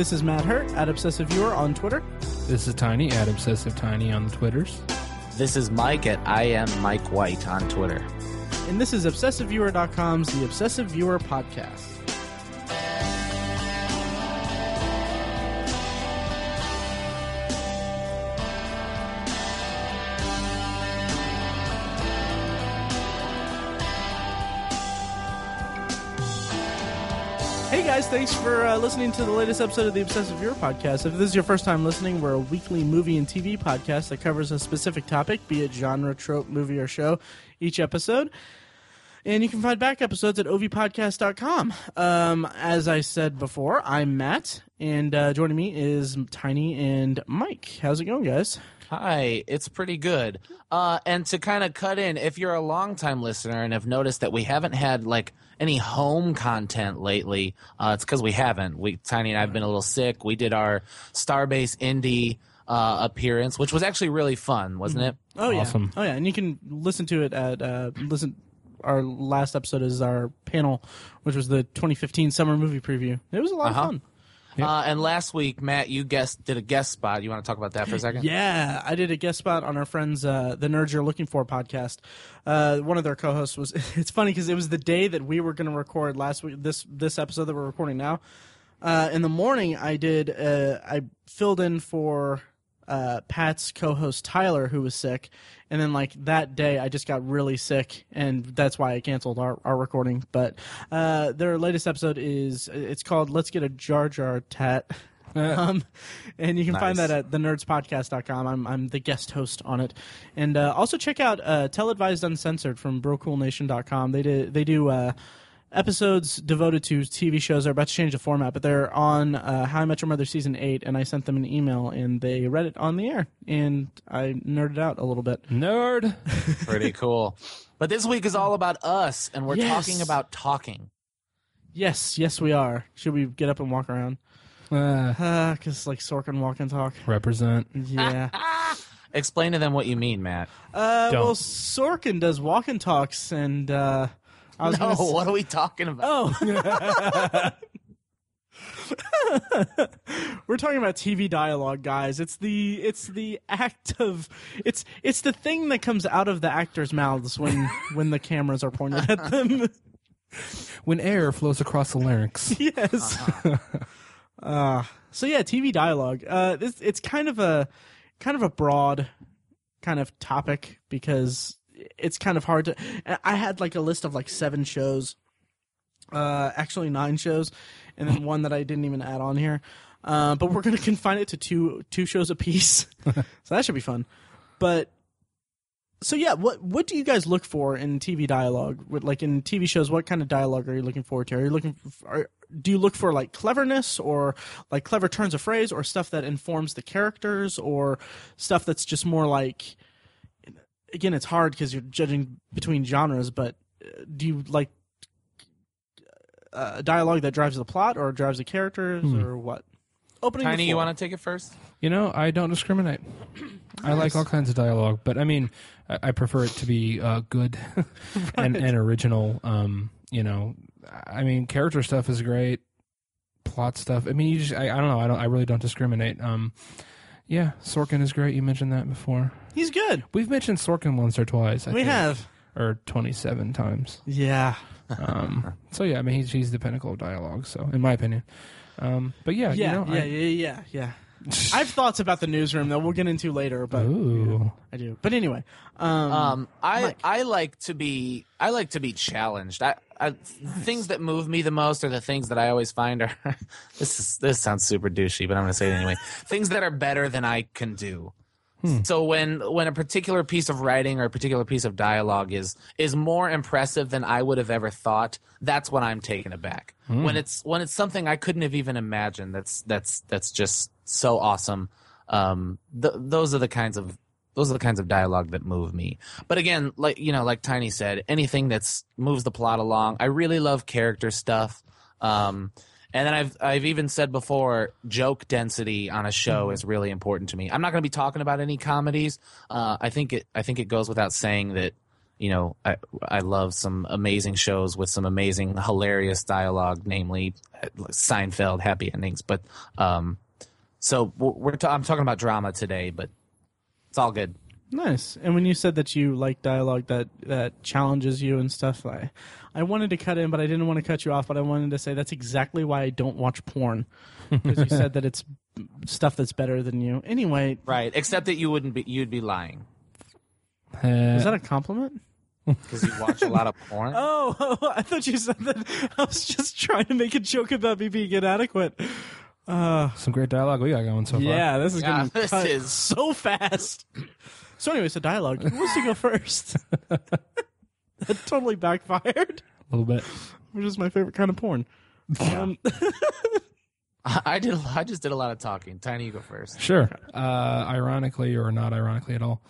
This is Matt Hurt at Obsessive Viewer on Twitter. This is Tiny at Obsessive Tiny on the Twitters. This is Mike at I am Mike White on Twitter. And this is ObsessiveViewer.com's The Obsessive Viewer Podcast. Thanks for uh, listening to the latest episode of the Obsessive Viewer podcast. If this is your first time listening, we're a weekly movie and TV podcast that covers a specific topic, be it genre, trope, movie, or show, each episode. And you can find back episodes at ovpodcast.com. Um, as I said before, I'm Matt, and uh, joining me is Tiny and Mike. How's it going, guys? Hi, it's pretty good. Uh, and to kind of cut in, if you're a longtime listener and have noticed that we haven't had like any home content lately, uh, it's because we haven't. We Tiny and I've been a little sick. We did our Starbase Indie uh, appearance, which was actually really fun, wasn't it? Oh yeah, Awesome. oh yeah, and you can listen to it at uh, listen. Our last episode is our panel, which was the 2015 summer movie preview. It was a lot Uh-huh. of fun. Uh, and last week, Matt, you guest did a guest spot. You want to talk about that for a second? Yeah, I did a guest spot on our friends, uh, the Nerds You're Looking For podcast. Uh, one of their co-hosts was. It's funny because it was the day that we were going to record last week. This this episode that we're recording now. Uh, in the morning, I did. Uh, I filled in for uh, Pat's co-host Tyler, who was sick, and then like that day, I just got really sick, and that's why I canceled our, our recording. But uh, their latest episode is it's called "Let's Get a Jar Jar Tatt." um, and you can find that at thenerdspodcast.com. I'm I'm the guest host on it, and uh, also check out uh, TelAdvised Uncensored from BroCoolNation.com. They do they do uh, episodes devoted to TV shows. They're about to change the format, but they're on uh, How I Met Your Mother season eight, and I sent them an email, and they read it on the air, and I nerded out a little bit. Nerd. Pretty cool. But this week is all about us, and we're Yes. talking about talking. Yes, yes, we are. Should we get up and walk around? Uh, Because like Sorkin walk and talk. represent. Yeah. Explain to them what you mean, Matt. Uh, well, Sorkin does walk and talks, and uh, I was No, gonna what are we talking about? Oh. We're talking about TV dialogue, guys. It's the it's the act of it's it's the thing that comes out of the actors' mouths when when the cameras are pointed at them. When air flows across the larynx. yes. uh, so yeah, TV dialogue. Uh, it's it's kind of a kind of a broad kind of topic because it's kind of hard to. I had like a list of like seven shows, uh, actually nine shows, and then one that I didn't even add on here. Uh, but we're going to confine it to two two shows a piece, so that should be fun. But so yeah, what what do you guys look for in TV dialogue? With like in TV shows, what kind of dialogue are you looking forward to? Are you looking for, are, do you look for like cleverness or like clever turns of phrase or stuff that informs the characters or stuff that's just more like again, it's hard because you're judging between genres, but uh, do you like uh, dialogue that drives the plot or drives the characters or what? Opening Tiny, you want to take it first? You know, I don't discriminate. I like all kinds of dialogue, but I mean, I, I prefer it to be uh, good and, and original. Um, you know, I mean, character stuff is great. Plot stuff. I mean, you just, I, I don't know. I don't. I really don't discriminate. Um, yeah, Sorkin is great. You mentioned that before. He's good. We've mentioned Sorkin once or twice. I we think, have. or twenty-seven times. Yeah. Um, so yeah, I mean, he's he's the pinnacle of dialogue. So, in my opinion. Um, but yeah, Yeah, you know, yeah, I, yeah, yeah, yeah. I have thoughts about the newsroom that we'll get into later, but Ooh. I do. But anyway, um, Um, I Mike. I like to be I like to be challenged. I, I things that move me the most are the things that I always find are this is this sounds super douchey, but I'm going to say it anyway. things that are better than I can do. So when when a particular piece of writing or a particular piece of dialogue is is more impressive than I would have ever thought, that's when I'm taken aback. When it's when it's something I couldn't have even imagined, that's that's that's just so awesome. Um, th- those are the kinds of those are the kinds of dialogue that move me. But again, like you know, like Tiny said, anything that's moves the plot along. I really love character stuff. Um, and then I've I've even said before, joke density on a show is really important to me. I'm not going to be talking about any comedies. Uh, I think it I think it goes without saying that you know, I I love some amazing shows with some amazing, hilarious dialogue, namely uh, Seinfeld, happy endings. But um, so we're, we're ta- I'm talking about drama today, but it's all good. Nice. And when you said that you like dialogue that that challenges you and stuff, I I wanted to cut in, but I didn't want to cut you off. But I wanted to say that's exactly why I don't watch porn because you said that it's stuff that's better than you. Anyway, Right, except that you wouldn't be you'd be lying Uh, is that a compliment? because you watch a lot of porn. Oh, I thought you said that. I was just trying to make a joke about me being inadequate. Uh, some great dialogue we got going so far. yeah, this is Yeah, going to this cut is- so fast. So anyways, the dialogue. Who wants to go first? that totally backfired. a little bit. Which is my favorite kind of porn. Um, I did. a- I just did a lot of talking. Tiny, you go first. Sure. Uh, ironically or not ironically at all,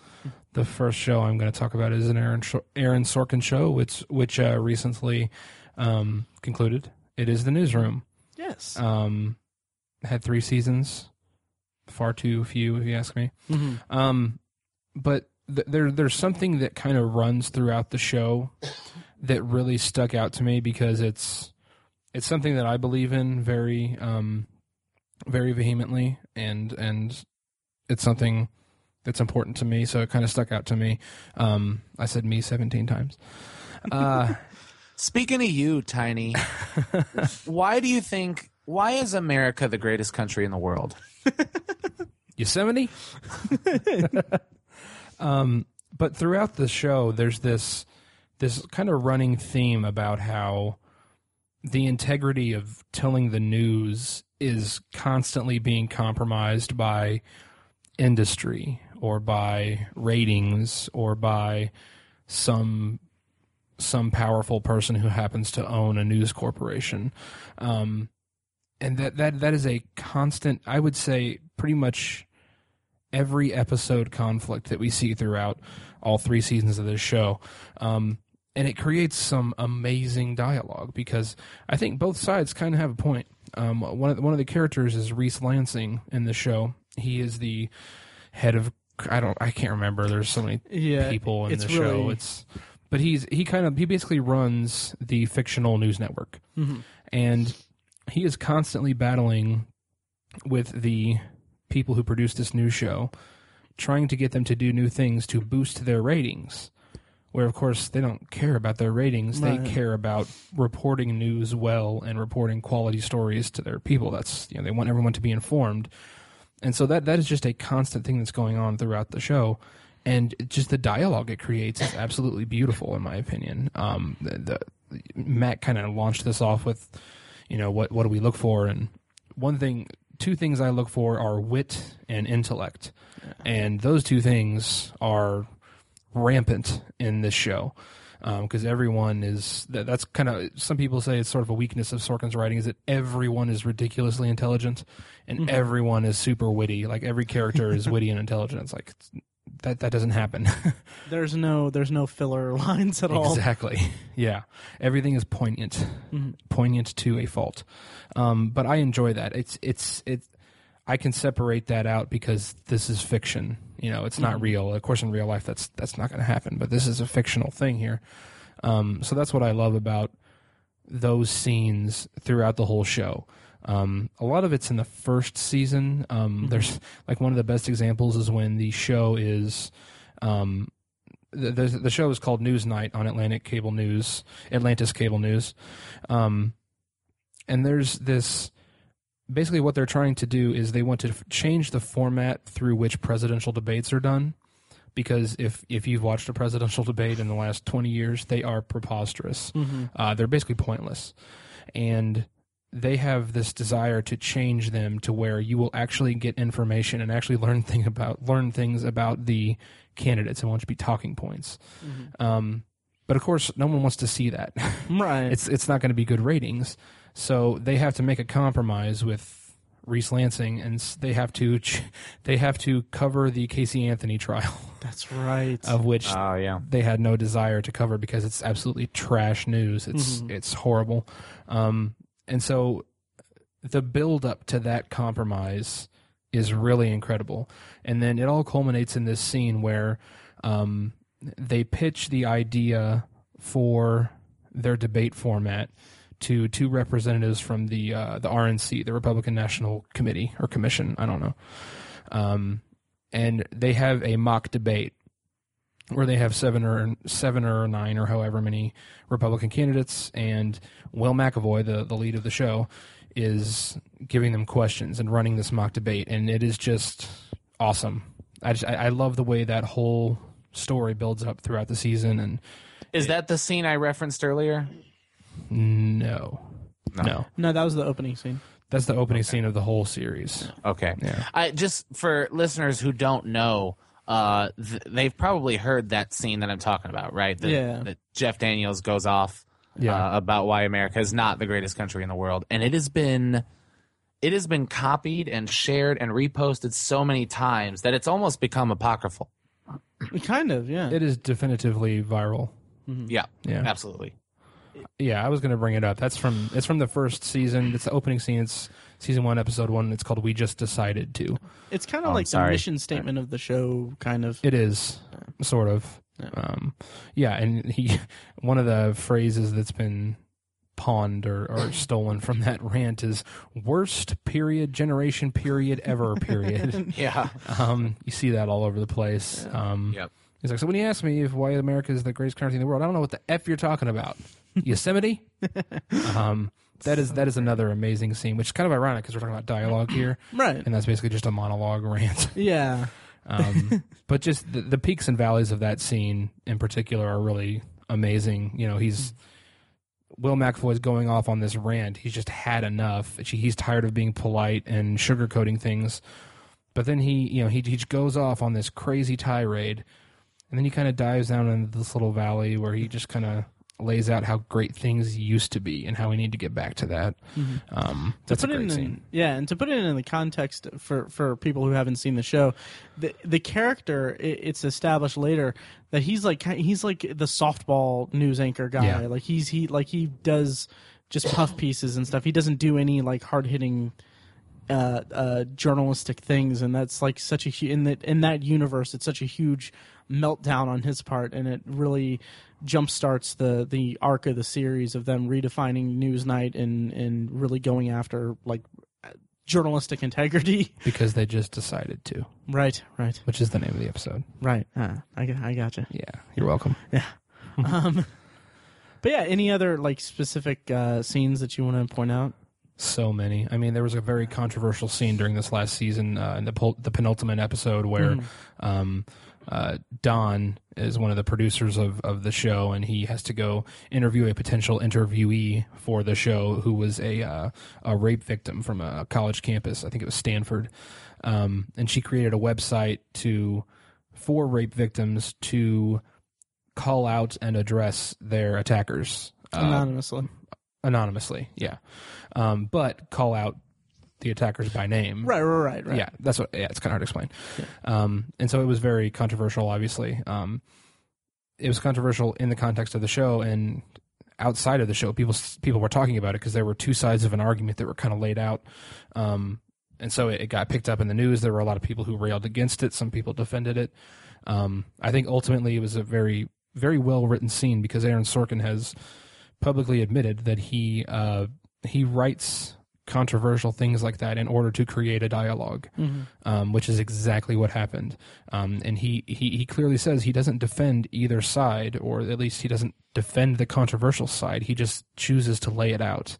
the first show I'm going to talk about is an Aaron Sh- Aaron Sorkin show, which which uh, recently um, concluded. It is the Newsroom. yes. Um, had three seasons, far too few, if you ask me. Mhm. Um, but th- there there's something that kind of runs throughout the show that really stuck out to me because it's it's something that I believe in very um very vehemently and and it's something that's important to me so it kind of stuck out to me um I said me 17 times uh Speaking of you, Tiny, why do you think? Why is America the greatest country in the world? Yosemite. um, but throughout the show, there's this this kind of running theme about how the integrity of telling the news is constantly being compromised by industry or by ratings or by some some powerful person who happens to own a news corporation. Um, and that, that that is a constant I would say pretty much every episode conflict that we see throughout all three seasons of this show. Um, and it creates some amazing dialogue because I think both sides kind of have a point. Um, one of the, one of the characters is Reese Lansing in the show. He is the head of I don't I can't remember. There's so many Yeah, people in the show. really- It's but he's he kind of he basically runs the fictional news network, Mhm. and he is constantly battling with the people who produce this new show, trying to get them to do new things to boost their ratings. Where of course they don't care about their ratings; Right. they care about reporting news well and reporting quality stories to their people. That's you know they want everyone to be informed, and so that that is just a constant thing that's going on throughout the show and just the dialogue it creates is absolutely beautiful in my opinion um the, the matt kind of launched this off with you know what what do we look for? And one thing two things i look for are wit and intellect. And those two things are rampant in this show um, because everyone is that, that's kind of some people say it's sort of a weakness of Sorkin's writing is that everyone is ridiculously intelligent and mm-hmm. everyone is super witty. Like every character is witty and intelligent. It's like it's, that that doesn't happen. There's no there's no filler lines at all. exactly. Yeah. Everything is poignant. Mhm. poignant to a fault. Um, but I enjoy that. It's it's it I can separate that out because this is fiction. You know it's not real. Of course in real life that's that's not going to happen but this is a fictional thing here. Um, so that's what I love about those scenes throughout the whole show. Um, a lot of it's in the first season. Um, There's like one of the best examples is when the show is, um, the, the the show is called Newsnight on Atlantic Cable News, Atlantis Cable News, um, and there's this. Basically, what they're trying to do is they want to f- change the format through which presidential debates are done. Because if if you've watched a presidential debate in the last 20 years they are preposterous. Uh, they're basically pointless. And they have this desire to change them to where you will actually get information and actually learn thing about learn things about the candidates and won't just be talking points um, but of course no one wants to see that Right. it's it's not going to be good ratings. So they have to make a compromise with Reese Lansing, and they have to ch- they have to cover the Casey Anthony trial, That's right. of which Oh yeah. they had no desire to cover because it's absolutely trash news. It's it's horrible, um, and so the build up to that compromise is really incredible, and then it all culminates in this scene where um, they pitch the idea for their debate format to two representatives from the uh, the RNC, the Republican National Committee or Commission, I don't know, um, and they have a mock debate where they have seven or seven or nine or however many Republican candidates, and Will McAvoy, the the lead of the show, is giving them questions and running this mock debate, and it is just awesome. I just I, I love the way that whole story builds up throughout the season, and Is that the scene I referenced earlier? no, No. no, No, that was the opening scene. that's the opening scene of the whole series. Okay. Yeah. I just for listeners who don't know, uh, th- they've probably heard that scene that I'm talking about, right? The, Yeah. That Jeff Daniels goes off Yeah. uh, about why America is not the greatest country in the world, and it has been. It has been copied and shared and reposted so many times that it's almost become apocryphal. Kind of, yeah. It is definitively viral. Yeah, Yeah. absolutely. Yeah, I was going to bring it up. That's from it's from the first season. It's the opening scene. It's season one, episode one. It's called "We Just Decided to." It's kind of Oh, like the mission statement of the show, kind of. It is sort of, um, yeah. And he, one of the phrases that's been pawned or, or stolen from that rant is "worst period generation period ever period." Yeah. um, you see that all over the place. Um, Yep. He's like, so when you ask me if why America is the greatest country in the world, I don't know what the f you're talking about. Yosemite. um, that is that is another amazing scene, which is kind of ironic because we're talking about dialogue here, Right. and that's basically just a monologue rant. Yeah. Um, but just the, the peaks and valleys of that scene in particular are really amazing. You know, he's Will McAvoy's going off on this rant. He's just had enough. He's tired of being polite and sugarcoating things. But then he, you know, he he goes off on this crazy tirade, and then he kind of dives down into this little valley where he just kind of lays out how great things used to be and how we need to get back to that. Um, that's a it great in, scene. Yeah, and to put it in the context for for people who haven't seen the show, the the character i it's established later that he's like he's like the softball news anchor guy. Yeah. Like he's he like he does just puff pieces and stuff. He doesn't do any like hard hitting uh, uh, journalistic things, and that's like such a hu- in that in that universe, it's such a huge meltdown on his part, and it really jumpstarts the the arc of the series of them redefining Newsnight and and really going after like journalistic integrity. Because they just decided to, right, right, which is the name of the episode. right. Uh, I I gotcha. Yeah, you're welcome. Yeah. um, but yeah, any other like specific uh, scenes that you want to point out? So many. I mean, there was a very controversial scene during this last season uh, in the pol- the penultimate episode where um, uh, Don is one of the producers of, of the show, and he has to go interview a potential interviewee for the show who was a uh, a rape victim from a college campus. I think it was Stanford, um, and she created a website to for rape victims to call out and address their attackers. Uh, Anonymously. anonymously, yeah. Um, but call out the attackers by name. Right, right, right, right. Yeah, that's what. Yeah, it's kind of hard to explain. Um, and so it was very controversial. Obviously, um, it was controversial in the context of the show and outside of the show. People people were talking about it because there were two sides of an argument that were kind of laid out. Um, and so it, it got picked up in the news. There were a lot of people who railed against it. Some people defended it. Um, I think ultimately it was a very very well written scene because Aaron Sorkin has publicly admitted that he uh, he writes controversial things like that in order to create a dialog um, which is exactly what happened. Um, and he, he he clearly says he doesn't defend either side, or at least he doesn't defend the controversial side. He just chooses to lay it out.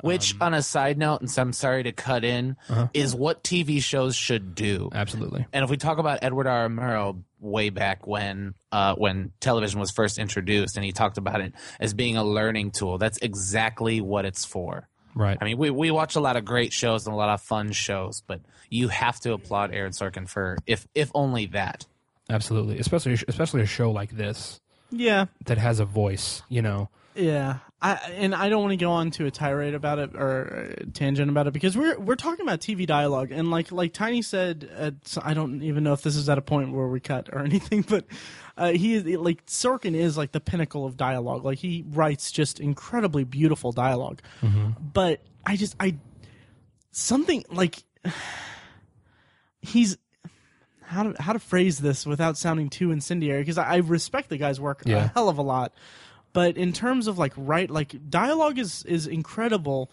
Which, Um, on a side note, and so I'm sorry to cut in, Uh-huh. is what TV shows should do. Absolutely. And if we talk about Edward R. Murrow way back when, uh, when television was first introduced, and he talked about it as being a learning tool, that's exactly what it's for. Right. I mean, we, we watch a lot of great shows and a lot of fun shows, but you have to applaud Aaron Sorkin for if if only that. Absolutely. Especially especially a show like this Yeah, that has a voice. You know. Yeah, I and I don't want to go on to a tirade about it or a tangent about it because we're we're talking about TV dialogue and like like Tiny said, uh, I don't even know if this is at a point where we cut or anything, but uh, he is like Sorkin is like the pinnacle of dialogue. Like he writes just incredibly beautiful dialogue, but I just I something like he's how to how to phrase this without sounding too incendiary because I, I respect the guy's work a hell of a lot, but in terms of like right like dialogue is is incredible,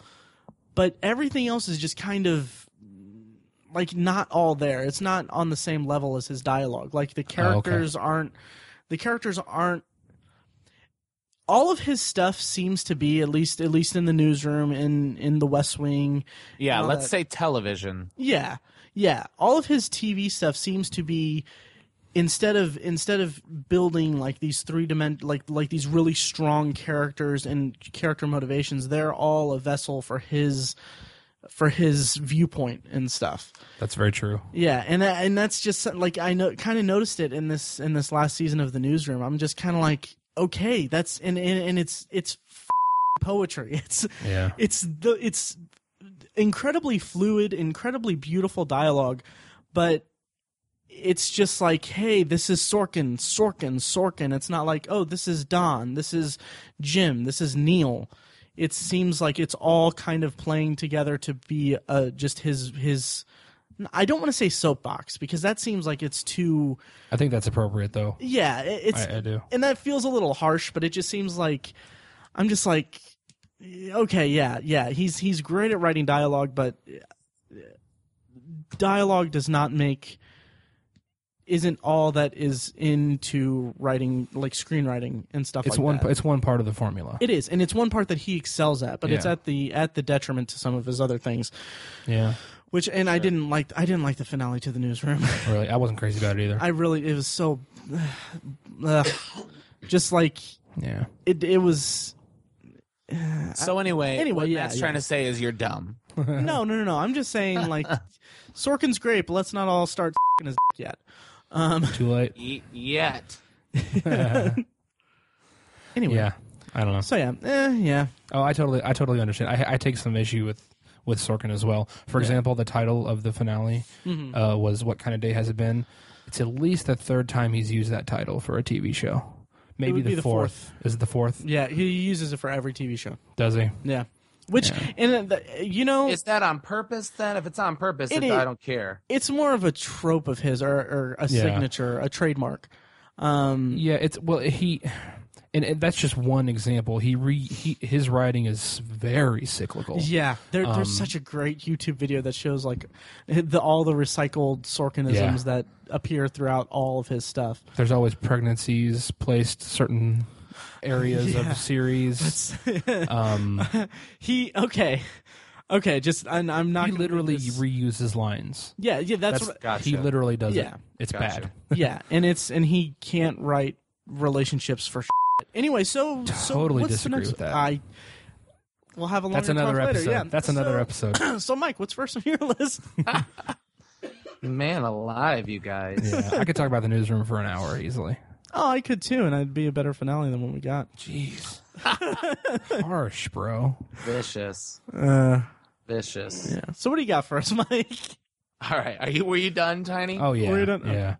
but everything else is just kind of like not all there. It's not on the same level as his dialogue. Like the ah, characters aren't the characters aren't all of his stuff seems to be at least at least in the newsroom in in the West Wing. Yeah, let's that. say television. Yeah. Yeah. All of his TV stuff seems to be instead of instead of building like these three dimen like like these really strong characters and character motivations, they're all a vessel for his for his viewpoint and stuff. That's very true. Yeah, and that, and that's just like I know kind of noticed it in this in this last season of the newsroom. I'm just kind of like, okay, that's and and, and it's it's poetry. It's Yeah. it's the it's incredibly fluid, incredibly beautiful dialogue, but it's just like, hey, this is Sorkin, Sorkin, Sorkin. It's not like, oh, this is Don, this is Jim, this is Neil. It seems like it's all kind of playing together to be uh, just his his. I don't want to say soapbox because that seems like it's too. I think that's appropriate though. Yeah, it's I, I do. and that feels a little harsh, but it just seems like I'm just like okay, yeah, yeah, he's he's great at writing dialogue, but uh, dialogue does not make isn't all that is into writing like screenwriting and stuff It's like one. that. It's one part of the formula. It is, and it's one part that he excels at, but it's at the at the detriment to some of his other things. yeah. Which, and I didn't like. I didn't like the finale to the newsroom. Really, I wasn't crazy about it either. I really, it was so, ugh. just like yeah. it. It was So anyway, Anyway, what yeah, Matt's yeah. trying to say is you're dumb. no, no, no, no. I'm just saying, like, Sorkin's great, but let's not all start his yet. Um. Too late. Y- yet. Anyway. Yeah. I don't know. So yeah, eh, yeah. Oh, I totally, I totally understand. I, I take some issue with with Sorkin as well. For example, the title of the finale Mm-hmm. uh, was "What kind of day has it been?" It's at least the third time he's used that title for a TV show. Maybe would the, be the fourth. Is it the fourth? Yeah, he uses it for every TV show. Does he? Yeah. Which, and uh, the, you know, Is that on purpose then? If it's on purpose, It it, is. I don't care. it's more of a trope of his or, or a Yeah. signature, a trademark. Um, Yeah. It's well, he, and it, that's just one example. He re he, his writing is very cyclical. yeah, there, Um, there's such a great YouTube video that shows like the, all the recycled Sorkinisms Yeah. that appear throughout all of his stuff. There's always pregnancies placed certain areas Yeah. of series. um, He okay, okay. Just I'm, I'm not he literally this- reuses lines. yeah, yeah. That's, That's what. Gotcha. He literally does Yeah. it. It's Gotcha. bad. yeah, and it's and he can't write relationships for. Anyway, so so Totally what's the disagree next- with that. I. We'll have a longer That's another talk episode. later. Yeah, That's another episode. So, Mike, what's first on your list? Man alive, you guys. Yeah, I could talk about the newsroom for an hour easily. Oh, I could too, and I'd be a better finale than what we got. Jeez, harsh, bro. Vicious. Uh, Vicious. yeah. So, what do you got for us, Mike? All right. Are you were you done, Tiny? Oh yeah, Were you done? yeah.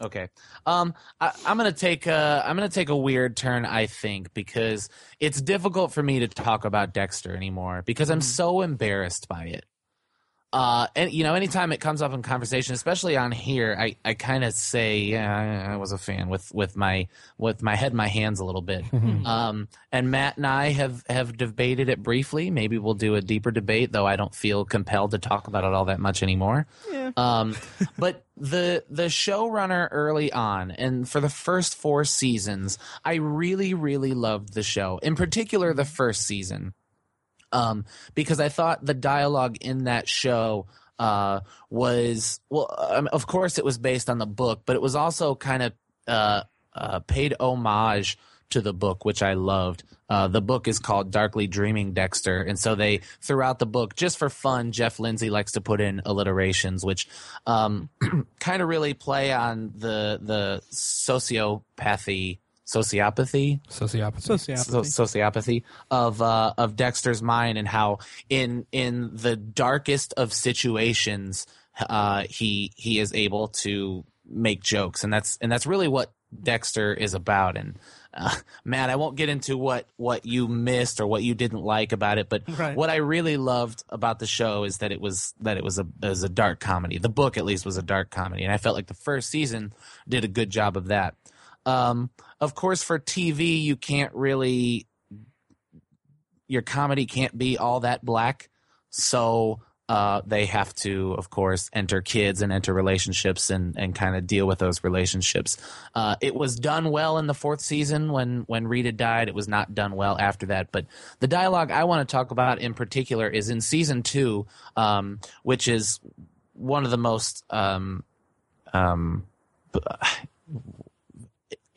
Okay. Um, I, I'm gonna take a I'm gonna take a weird turn. I think because it's difficult for me to talk about Dexter anymore because I'm so embarrassed by it. Uh, and you know, anytime it comes up in conversation, especially on here, I, I kind of say, yeah, I, I was a fan with, with my with my head, in my hands a little bit. um, and Matt and I have have debated it briefly. Maybe we'll do a deeper debate, though I don't feel compelled to talk about it all that much anymore. Yeah. Um, but the the showrunner early on, and for the first four seasons, I really really loved the show. In particular, the first season, um, because I thought the dialogue in that show uh, was well. Um, of course, it was based on the book, but it was also kind of uh, uh, paid homage to the book, which I loved. Uh, the book is called Darkly Dreaming Dexter, and so they throughout the book, just for fun, Jeff Lindsay likes to put in alliterations, which um, kind of really play on the the sociopathy, sociopathy, Sociopathy. Sociopathy. so- sociopathy of uh, of Dexter's mind and how in in the darkest of situations uh, he he is able to make jokes and that's and that's really what Dexter is about. And uh, Matt, I won't get into what what you missed or what you didn't like about it, but Right. what I really loved about the show is that it was that it was a it was a dark comedy. The book, at least, was a dark comedy, and I felt like the first season did a good job of that. Um, of course, for TV, you can't really your comedy can't be all that black, so uh, they have to, of course, enter kids and enter relationships and, and kind of deal with those relationships. Uh, it was done well in the fourth season when when Rita died. It was not done well after that. But the dialogue I want to talk about in particular is in season two, um, which is one of the most um, um,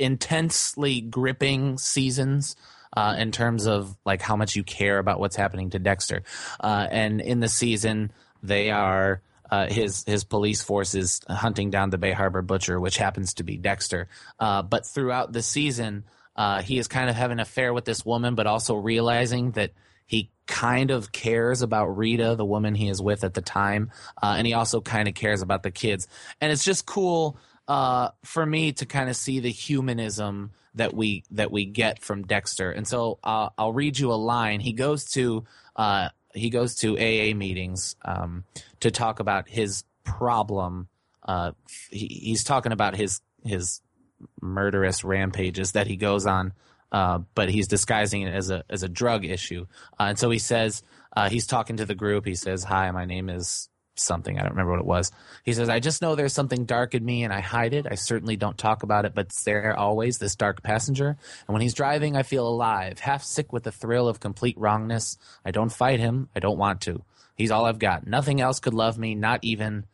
intensely gripping seasons uh, in terms of like how much you care about what's happening to Dexter. Uh, and in the season, they are uh, his his police force is hunting down the Bay Harbor butcher, which happens to be Dexter. Uh, but throughout the season, uh, he is kind of having an affair with this woman, but also realizing that he kind of cares about Rita, the woman he is with at the time, uh, and he also kind of cares about the kids. And it's just cool uh, for me to kind of see the humanism that we that we get from Dexter. And so uh, I'll read you a line. He goes to uh, he goes to AA meetings um, to talk about his problem. Uh, he, he's talking about his his murderous rampages that he goes on, uh, but he's disguising it as a as a drug issue. Uh, and so he says uh, he's talking to the group. He says, "Hi, my name is something. I don't remember what it was." He says, "I just know there's something dark in me, and I hide it. I certainly don't talk about it, but it's there always. This dark passenger. And when he's driving, I feel alive, half sick with the thrill of complete wrongness. I don't fight him. I don't want to. He's all I've got. Nothing else could love me. Not even."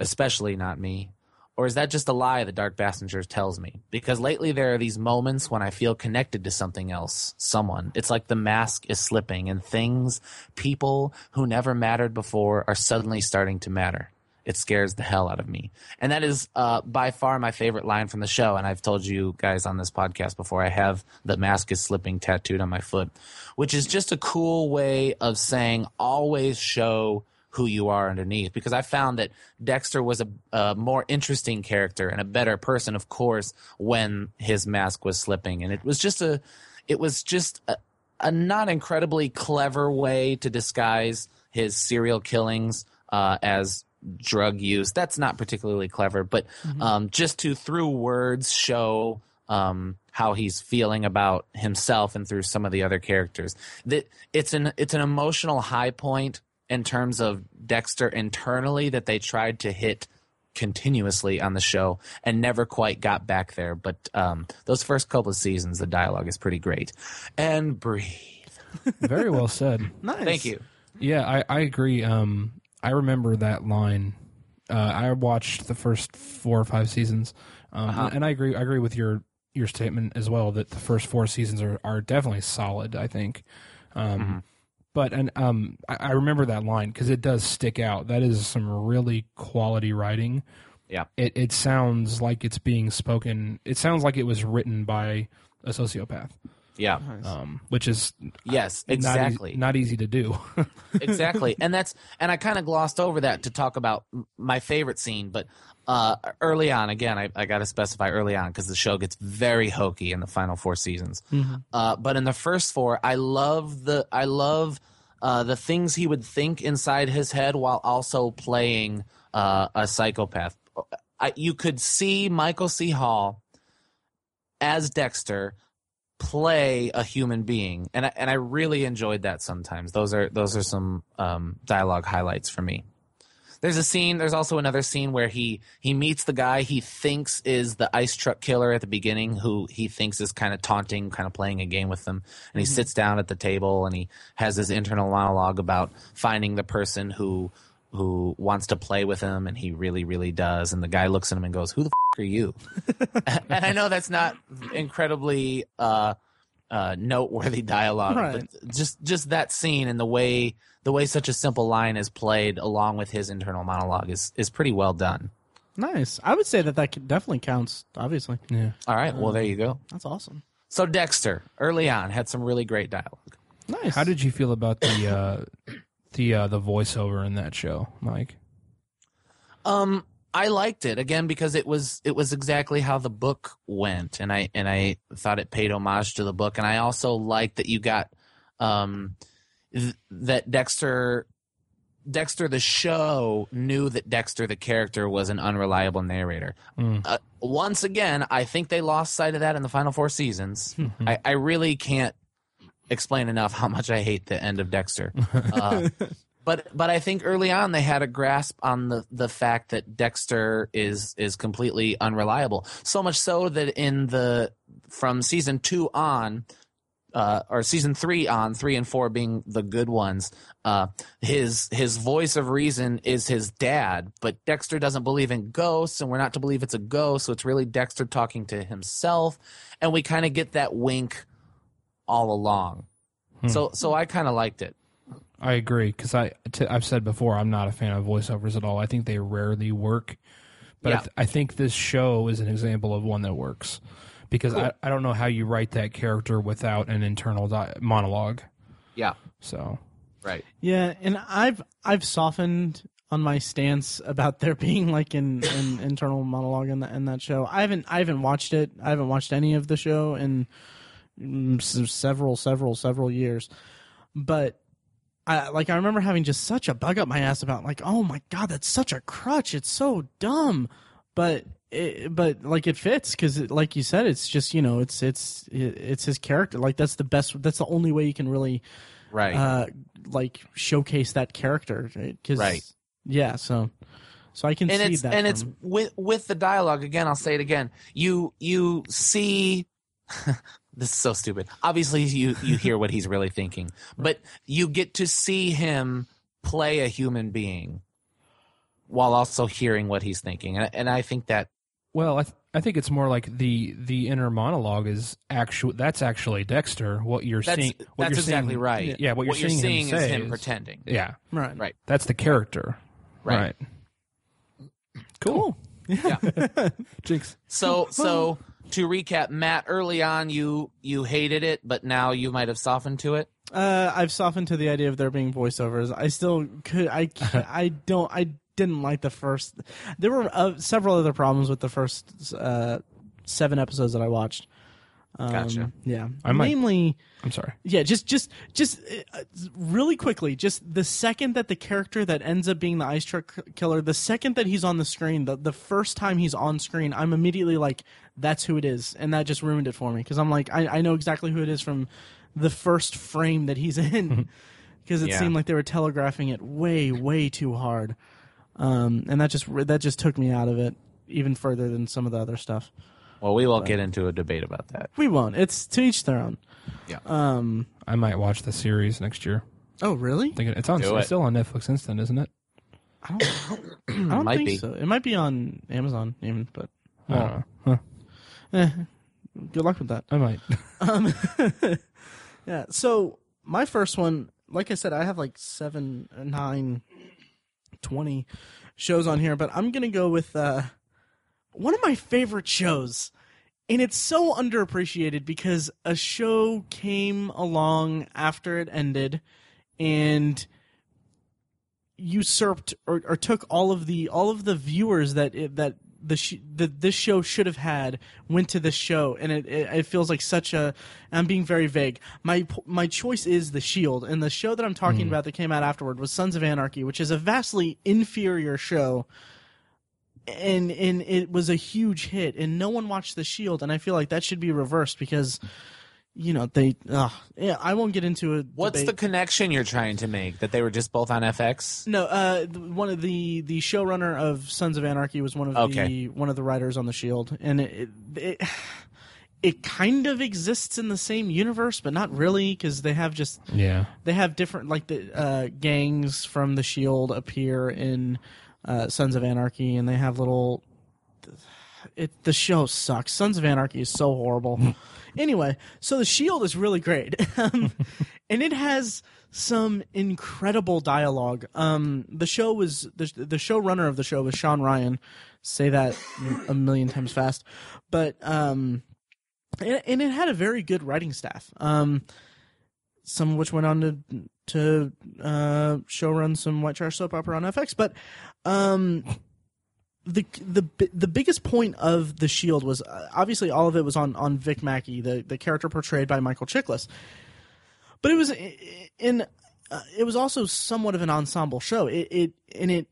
especially not me? Or is that just a lie the Dark Passenger tells me? Because lately there are these moments when I feel connected to something else, someone. It's like the mask is slipping and things, people who never mattered before are suddenly starting to matter. It scares the hell out of me. And that is uh, by far my favorite line from the show. And I've told you guys on this podcast before, I have the mask is slipping tattooed on my foot, which is just a cool way of saying always show who you are underneath because I found that Dexter was a, a more interesting character and a better person, of course, when his mask was slipping, and it was just a, it was just a, a not incredibly clever way to disguise his serial killings uh, as drug use. That's not particularly clever, but um, just to through words show um, how he's feeling about himself and through some of the other characters. That it's an it's an emotional high point in terms of Dexter internally that they tried to hit continuously on the show and never quite got back there. But um, those first couple of seasons, the dialogue is pretty great. And breathe. Very well said. Nice. Thank you. Yeah, I, I agree. Um, I remember that line. Uh, I watched the first four or five seasons, um, Uh-huh. and I agree. I agree with your your statement as well that the first four seasons are, are definitely solid. I think, um, Mm-hmm. But and um, I, I remember that line because it does stick out. That is some really quality writing. Yeah. It it sounds like it's being spoken. It sounds like it was written by a sociopath, Yeah. um, which is Yes, not eas- exactly. not easy to do. exactly and that's and i kind of glossed over that to talk about my favorite scene but uh early on again i, I gotta specify early on because the show gets very hokey in the final four seasons. Uh but in the first four i love the i love uh the things he would think inside his head while also playing uh a psychopath. I, you could see michael c. Hall as dexter play a human being and I, and I really enjoyed that sometimes. Those are those are some um, dialogue highlights for me there's a scene there's also another scene where he he meets the guy he thinks is the ice truck killer at the beginning who he thinks is kind of taunting kind of playing a game with them and he sits down at the table and he has his internal monologue about finding the person who who wants to play with him and he really really does. And the guy looks at him and goes who the f- are you? And I know that's not incredibly uh, uh, noteworthy dialogue, Right. but just just that scene and the way the way such a simple line is played along with his internal monologue is is pretty well done. Nice. I would say that that definitely counts. Obviously, yeah. All right, well there you go. that's awesome. So Dexter early on had some really great dialogue. Nice. How did you feel about the uh, the uh, the voiceover in that show, Mike? Um, I liked it again because it was it was exactly how the book went, and I and I thought it paid homage to the book, and I also liked that you got um, th- that Dexter Dexter the show knew that Dexter the character was an unreliable narrator. Mm. Uh, once again, I think they lost sight of that in the final four seasons. I, I really can't explain enough how much I hate the end of Dexter. Uh, but but I think early on they had a grasp on the the fact that Dexter is is completely unreliable. So much so that in the from season two on, uh, or season three on, three and four being the good ones, uh, his his voice of reason is his dad. But Dexter doesn't believe in ghosts, and we're not to believe it's a ghost. So it's really Dexter talking to himself, and we kind of get that wink all along. So so I kind of liked it. I agree because I t- I've said before I'm not a fan of voiceovers at all. I think they rarely work, but I, th- I think this show is an example of one that works because I, I don't know how you write that character without an internal di- monologue. Yeah. So Right. Yeah, and I've I've softened on my stance about there being like an, an internal monologue in that in that show. I haven't I haven't watched it. I haven't watched any of the show in mm, several several several years. But I like I remember having just such a bug up my ass about like, oh my god, that's such a crutch. It's so dumb. But it, but like it fits because like you said, it's just you know it's it's it's his character. Like that's the best. That's the only way you can really Right. uh like showcase that character because Right. yeah so so i can and see it's that and it's from- with with the dialogue again i'll say it again you you see this is so stupid obviously you you hear what he's really thinking but you get to see him play a human being while also hearing what he's thinking and, and i think that well, I th- I think it's more like the the inner monologue is actual. That's actually Dexter. What you're that's seeing. What that's you're exactly seeing, right Yeah, what you're you're seeing, seeing him is him is- pretending Yeah, right Right. that's the character. Right. Cool. yeah Jinx. so so to recap matt early on you you hated it but now you might have softened to it uh i've softened to the idea of there being voiceovers i still could i i don't i didn't like the first there were uh, several other problems with the first uh seven episodes that i watched um, Gotcha. yeah I might- mainly I'm sorry. Yeah, just just just uh, really quickly, just the second that the character that ends up being the ice truck killer, the second that he's on the screen, the the first time he's on screen, I'm immediately like, that's who it is, and that just ruined it for me because I'm like, I, I know exactly who it is from the first frame that he's in, because it Yeah. seemed like they were telegraphing it way way too hard, um, and that just that just took me out of it even further than some of the other stuff. well we won't get into a debate about that We won't. It's to each their own. Yeah. Um. I might watch the series next year. Oh, really? Thinking it's on. Do It's it. still on Netflix Instant, isn't it? I don't. I don't Might think be. so. It might be on Amazon, even, but I don't know. Huh. eh, good luck with that. I might. Um, yeah. So my first one, like I said, I have like seven, nine, twenty shows on here, but I'm gonna go with uh, one of my favorite shows, and it's so underappreciated because a show came along after it ended, and usurped or, or took all of the all of the viewers that it, that the sh- this show should have had went to this show and it, it, it feels like such a I'm being very vague. My my choice is The Shield and the show that I'm talking hmm. about that came out afterward was Sons of Anarchy, which is a vastly inferior show. And and it was a huge hit and no one watched The Shield and I feel like that should be reversed because you know they uh, yeah I won't get into it. What's the connection you're trying to make? That they were just both on FX? No, uh, one of the the showrunner of Sons of Anarchy was one of Okay. the one of the writers on the Shield, and it it, it kind of exists in the same universe, but not really because they have just Yeah. they have different like the uh, gangs from the Shield appear in uh, Sons of Anarchy, and they have little. It the show sucks. Sons of Anarchy is so horrible. anyway, so the Shield is really great, um, and it has some incredible dialogue. Um, the show was the the showrunner of the show was Shawn Ryan. Say that a million times fast, but um, and, and it had a very good writing staff. Um, some of which went on to to uh, show run some white trash soap opera on FX. But um, the the the biggest point of the Shield was uh, obviously all of it was on on Vic Mackey, the the character portrayed by Michael Chiklis, but it was in uh, it was also somewhat of an ensemble show. It it and it.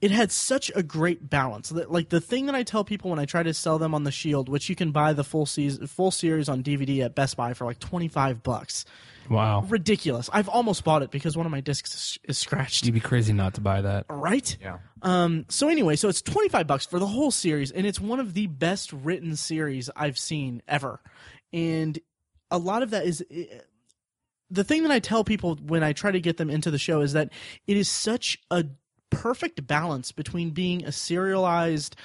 It had such a great balance. That- Like the thing that I tell people when I try to sell them on the Shield, which you can buy the full season, full series on DVD at Best Buy for like twenty five bucks. Wow. Ridiculous. I've almost bought it because one of my discs is, is scratched. You'd be crazy not to buy that. Right? Yeah. Um, so anyway, so it's 25 bucks for the whole series and it's one of the best written series I've seen ever. And a lot of that is eh, the thing that I tell people when I try to get them into the show is that it is such a perfect balance between being a serialized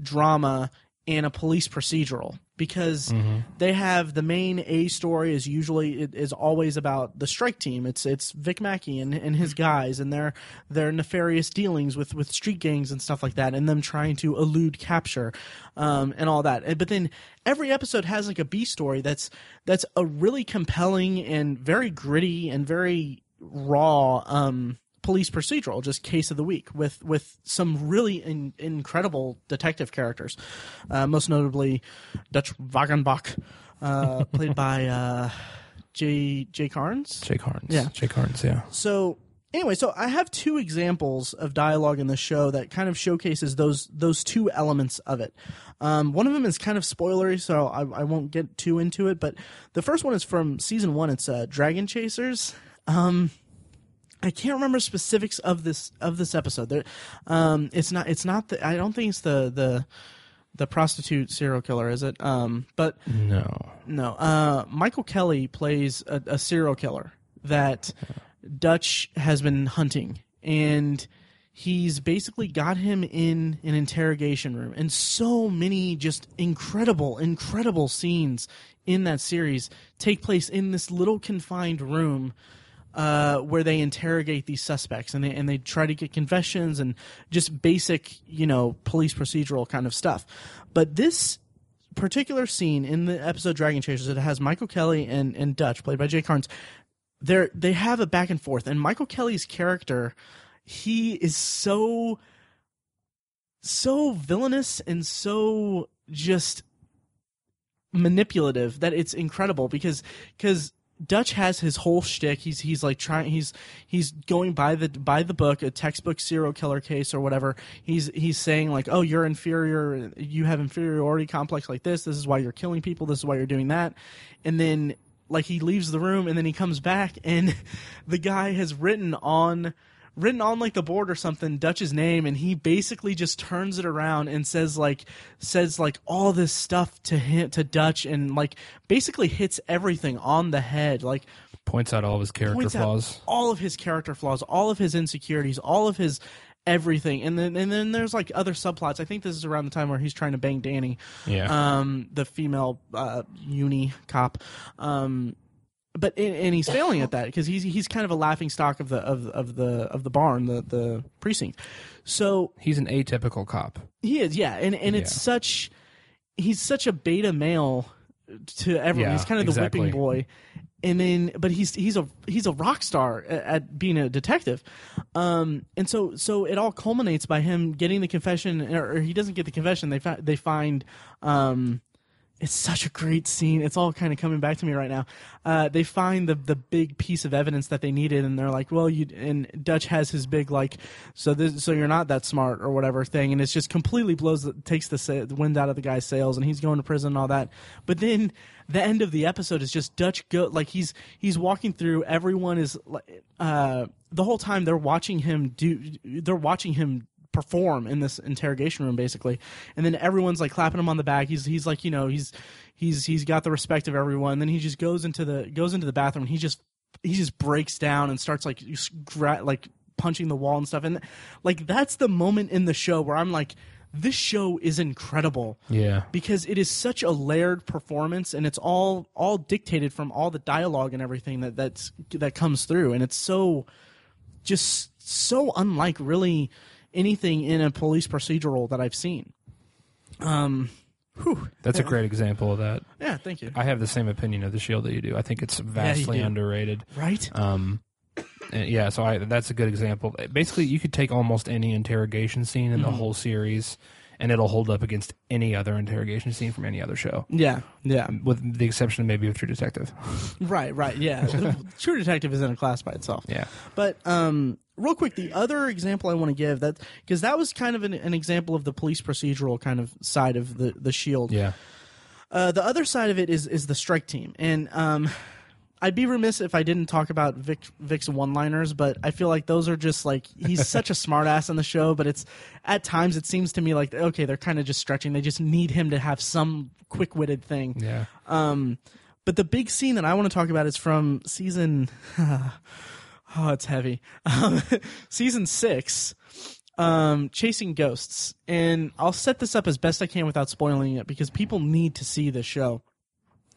drama and a police procedural because they have the main A story is usually it is always about the strike team. It's it's Vic Mackey and, and his guys and their their nefarious dealings with, with street gangs and stuff like that, and them trying to elude capture, um, and all that. But then every episode has like a B story that's that's a really compelling and very gritty and very raw um, police procedural, just case of the week with with some really in, incredible detective characters, uh, most notably Dutch Wagenbach, uh, played by uh, Jay Jay Karnes. Jay Karnes. Yeah. Jay Karnes, yeah. So anyway, so I have two examples of dialogue in the show that kind of showcases those those two elements of it. Um, one of them is kind of spoilery, so I, I won't get too into it. But the first one is from season one. It's uh, Dragon Chasers. Um, I can't remember specifics of this of this episode. There, um, it's not. It's not. The, I don't think it's the the the prostitute serial killer, is it? Um, but No. no. Uh, Michael Kelly plays a, a serial killer that Dutch has been hunting, and he's basically got him in an interrogation room. And so many just incredible, incredible scenes in that series take place in this little confined room. Uh, where they interrogate these suspects and they and they try to get confessions and just basic, you know, police procedural kind of stuff. But this particular scene in the episode Dragon Chasers, it has Michael Kelly and, and Dutch, played by Jay Karnes. They have a back and forth, and Michael Kelly's character, he is so, so villainous and so just manipulative that it's incredible because because Dutch has his whole shtick. He's he's like trying. He's he's going by the by the book, a textbook serial killer case or whatever. He's he's saying like, oh, you're inferior. You have inferiority complex like this. This is why you're killing people. This is why you're doing that. And then like he leaves the room and then he comes back and the guy has written on written on like the board or something Dutch's name and he basically just turns it around and says like says like all this stuff to him to Dutch and like basically hits everything on the head like Points out all of his character flaws. all of his character flaws all of his insecurities all of his everything and then and then there's like other subplots I think this is around the time where he's trying to bang Danny Yeah. um, the female uh, uni cop. Um, but and, and he's failing at that because he's he's kind of a laughing stock of the of of the of the barn, the the precinct. So He's an atypical cop. he is, yeah, and and it's Yeah. such he's such a beta male to everyone. Yeah, he's kind of the exactly. whipping boy, and then but he's he's a he's a rock star at, at being a detective, um, and so so it all culminates by him getting the confession, or, or he doesn't get the confession. They fi- they find. Um, it's such a great scene. It's all kind of coming back to me right now. Uh, they find the the big piece of evidence that they needed, and they're like, "Well, you." And Dutch has his big like, "So this, so you're not that smart or whatever thing," and it's just completely blows the, takes the, sa- the wind out of the guy's sails, and he's going to prison and all that. But then the end of the episode is just Dutch go like he's he's walking through. Everyone is like, uh, the whole time they're watching him do. They're watching him perform in this interrogation room basically. And then everyone's like clapping him on the back. He's he's like you know he's he's he's got the respect of everyone. Then he just goes into the goes into the bathroom and he just he just breaks down and starts like like punching the wall and stuff. And like that's the moment in the show where i'm like this show is incredible. Yeah. because it is such a layered performance and it's all all dictated from all the dialogue and everything that that's that comes through. And it's so just so unlike really anything in a police procedural that I've seen. Um whew. That's a great example of that. Yeah, thank you. I have the same opinion of the Shield that you do. I think it's vastly do. underrated. Right? Um, yeah, so I, that's a good example. Basically, you could take almost any interrogation scene in the whole series, and it'll hold up against any other interrogation scene from any other show, Yeah, yeah, with the exception of maybe of True Detective. right, right. Yeah, True Detective is in a class by itself. Yeah. But um, real quick, the other example I want to give that because that was kind of an, an example of the police procedural kind of side of the the Shield. Yeah. Uh, the other side of it is is the strike team, and um, I'd be remiss if I didn't talk about Vic Vic's one liners, but I feel like those are just like he's such a smartass on the show, but it's at times it seems to me like okay, they're kind of just stretching. They just need him to have some quick witted thing. Yeah. Um, but the big scene that I want to talk about is from season. oh, it's heavy. Um, season six, um, chasing ghosts, and I'll set this up as best I can without spoiling it because people need to see this show.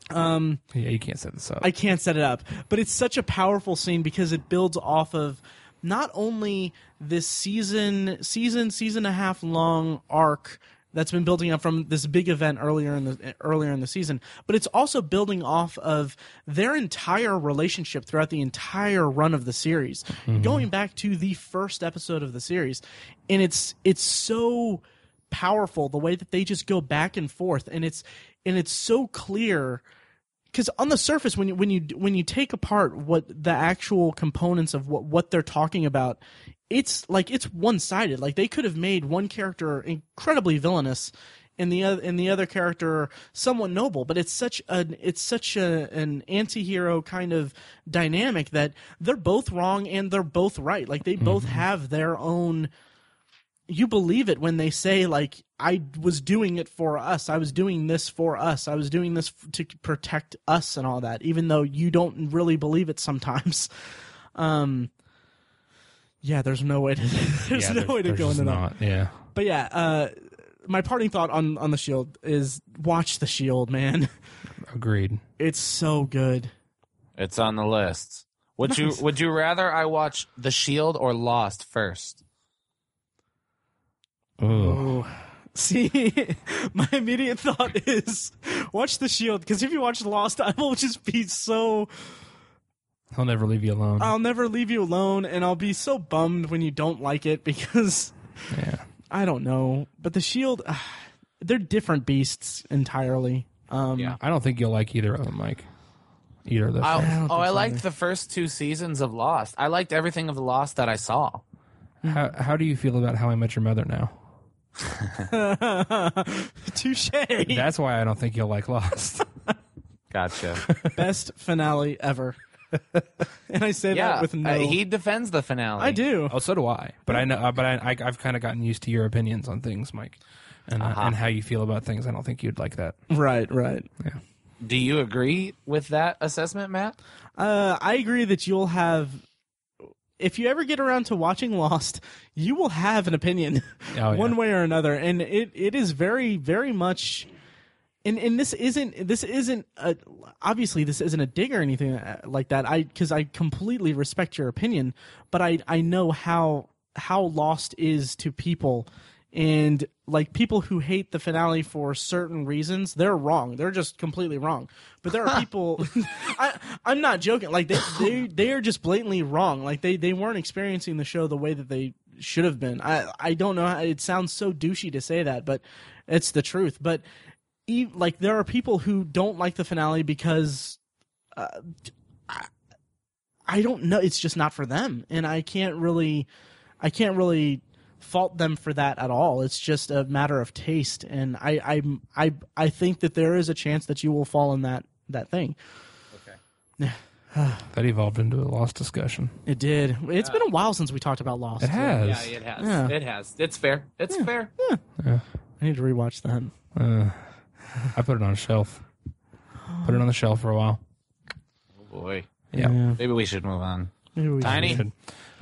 Um, Yeah, you can't set this up. I can't set it up, but it's such a powerful scene because it builds off of not only this season, season, season and a half long arc that's been building up from this big event earlier in the earlier in the season, but it's also building off of their entire relationship throughout the entire run of the series, mm-hmm. going back to the first episode of the series, and it's it's so powerful the way that they just go back and forth, and it's and it's so clear because on the surface when you when you when you take apart what the actual components of what what they're talking about it's like it's one-sided. Like they could have made one character incredibly villainous and the other and the other character somewhat noble but it's such an it's such a, an anti-hero kind of dynamic that they're both wrong and they're both right. Like they both mm-hmm. have their own you believe it when they say like i was doing it for us i was doing this for us i was doing this f- to protect us and all that even though you don't really believe it sometimes um yeah there's no way to there's yeah, no there- way to go just into that. Yeah. but yeah uh my parting thought on on the shield is watch the shield man Agreed. it's so good It's on the list. Would you Would you rather I watch The Shield or Lost first? Oh. See, my immediate thought is watch the Shield because if you watch Lost, I will just be so. I'll never leave you alone. I'll never leave you alone, and I'll be so bummed when you don't like it because yeah. I don't know. But the Shield, ah, they're different beasts entirely. Um, Yeah. I don't think you'll like either of them, Mike. Either of those. I, shows. don't oh, I so liked either. the first two seasons of Lost. I liked everything of The Lost that I saw. How, how do you feel about How I Met Your Mother now? Touche. That's why I don't think you'll like Lost. Gotcha. Best finale ever. and I say yeah, that with no. uh, he defends the finale. I do. oh, so do I. But I know. Uh, but I, I, I've kind of gotten used to your opinions on things, Mike, and uh, Uh-huh. and how you feel about things. I don't think you'd like that. Right, right. Yeah. Do you agree with that assessment, Matt? Uh, I agree that you'll have. If you ever get around to watching Lost, you will have an opinion, Oh, yeah. one way or another, and it, it is very very much. And and this isn't this isn't a, obviously this isn't a dig or anything uh, like that. I because I completely respect your opinion, but I I know how how Lost is to people, and like people who hate the finale for certain reasons, they're wrong. They're just completely wrong. But there are people. I I'm not joking. Like they they they are just blatantly wrong. Like they they weren't experiencing the show the way that they should have been. I I don't know. How, it sounds so douchey to say that, but it's the truth. But like there are people who don't like the finale because uh, I, I don't know it's just not for them and I can't really I can't really fault them for that at all it's just a matter of taste and I I I I think that there is a chance that you will fall in that that thing Okay. That evolved into a Lost discussion. it did it's been a while since we talked about Lost It has. Yeah, it has. Yeah. It has. It's fair. It's fair. Yeah. I need to rewatch that Uh, I put it on a shelf. Put it on the shelf for a while. Oh boy. Yeah. Maybe we should move on. Maybe we Tiny. should.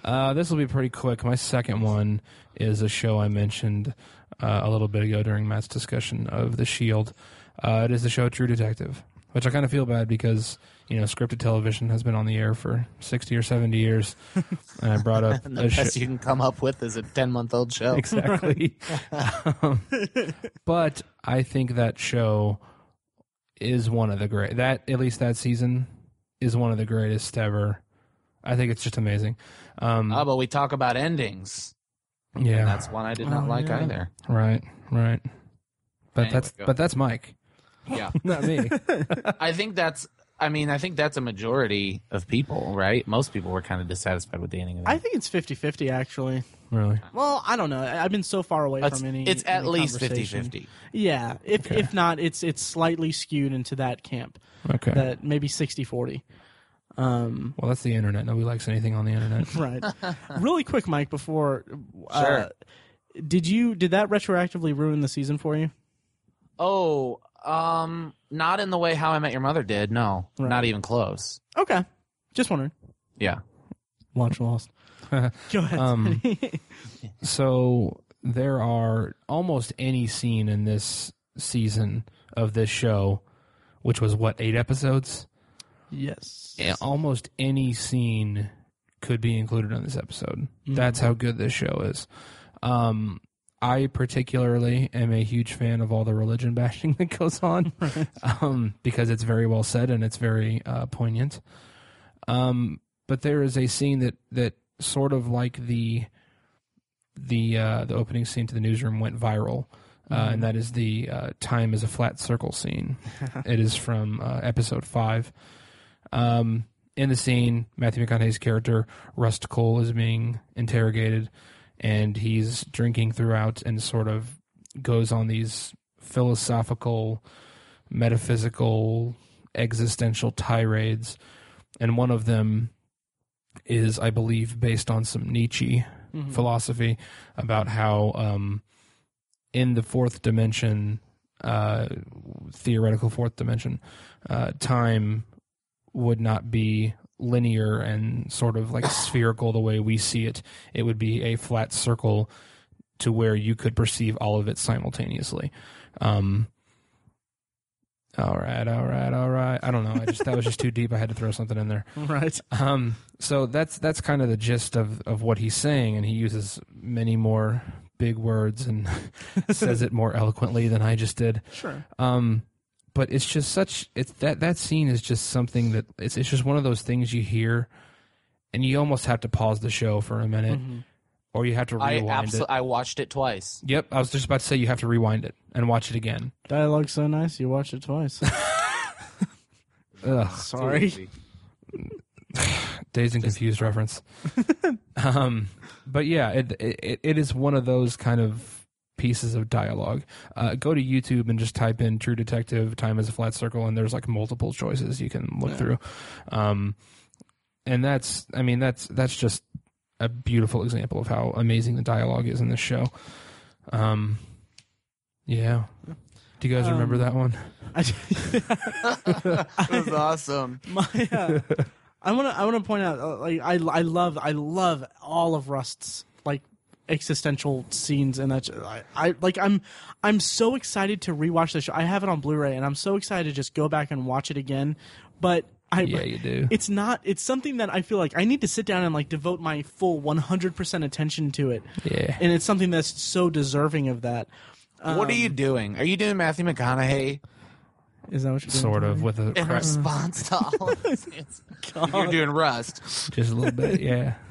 Uh, this will be pretty quick. My second one is a show I mentioned uh, a little bit ago during Matt's discussion of The Shield. Uh, it is the show True Detective, which I kind of feel bad because you know scripted television has been on the air for sixty or seventy years, and I brought up the best you can come up with is a ten month old show. exactly. um, but I think that show is one of the great. That at least that season is one of the greatest ever I think it's just amazing. Um, Oh, but we talk about endings. yeah, And that's one I did not Oh, like yeah. either. right, right. But Anyway, that's but that's Mike, Yeah. not me. I think that's I mean, I think that's a majority of people, right? Most people were kind of dissatisfied with the ending of that. I think it's 50-50 actually. really? Well, I don't know. I- I've been so far away it's, from any. it's at any least conversation. 50-50. Yeah, if if not, it's it's slightly skewed into that camp. Okay. That maybe 60-40. Um, well, that's the internet. Nobody likes anything on the internet. right. really quick, Mike. Before, uh, Sure. did you did that retroactively ruin the season for you? Oh, um not in the way How I Met Your Mother did. No. Right. Not even close. Okay, just wondering. Yeah. Watch Lost. Go ahead. Um, So there are almost any scene in this season of this show, which was what eight episodes. Yes. Almost any scene could be included on this episode. That's how good this show is. Um, I particularly am a huge fan of all the religion bashing that goes on um, because it's very well said and it's very uh, poignant. Um, but there is a scene that that sort of like the the uh, the opening scene to the newsroom went viral, uh, and that is the uh, time is a flat circle scene. it is from uh, episode five. Um, in the scene, Matthew McConaughey's character Rust Cole is being interrogated, and he's drinking throughout, and sort of goes on these philosophical, metaphysical, existential tirades, and one of them is, I believe, based on some Nietzsche philosophy about how um, in the fourth dimension, uh, theoretical fourth dimension, uh, time would not be linear and sort of like spherical the way we see it. It would be a flat circle to where you could perceive all of it simultaneously. Um, all right, all right, all right. I don't know. I just that was just too deep. I had to throw something in there. right. Um, so that's that's kind of the gist of, of what he's saying, and he uses many more big words and says it more eloquently than I just did. Sure. Um, but it's just such it's that that scene is just something that it's it's just one of those things you hear, and you almost have to pause the show for a minute, or you have to I rewind it. I watched it twice. Yep, I was just about to say you have to rewind it and watch it again. Dialogue's so nice. You watched it twice. Ugh. Sorry. Dazed and confused reference. um, but yeah, it, it it is one of those kind of pieces of dialogue. Uh, go to YouTube and just type in "True Detective," "Time is a Flat Circle," and there's like multiple choices you can look through. Um, and that's, I mean, that's that's just a beautiful example of how amazing the dialogue is in this show. Um, yeah. Do you guys remember Um, that one? I, It was awesome. my uh, I want to I want to point out uh, like I I love I love all of Rust's like existential scenes and that sh- I, I like I'm I'm so excited to rewatch the show. I have it on Blu-ray and I'm so excited to just go back and watch it again. But I Yeah, you do. It's not it's something that I feel like I need to sit down and like devote my full 100% attention to it. Yeah. And it's something that's so deserving of that. what are you um, doing? Are you doing Matthew McConaughey Is that what you're doing? Sort of with a in cra- response to all of this? You're doing Rust. just a little bit. Yeah.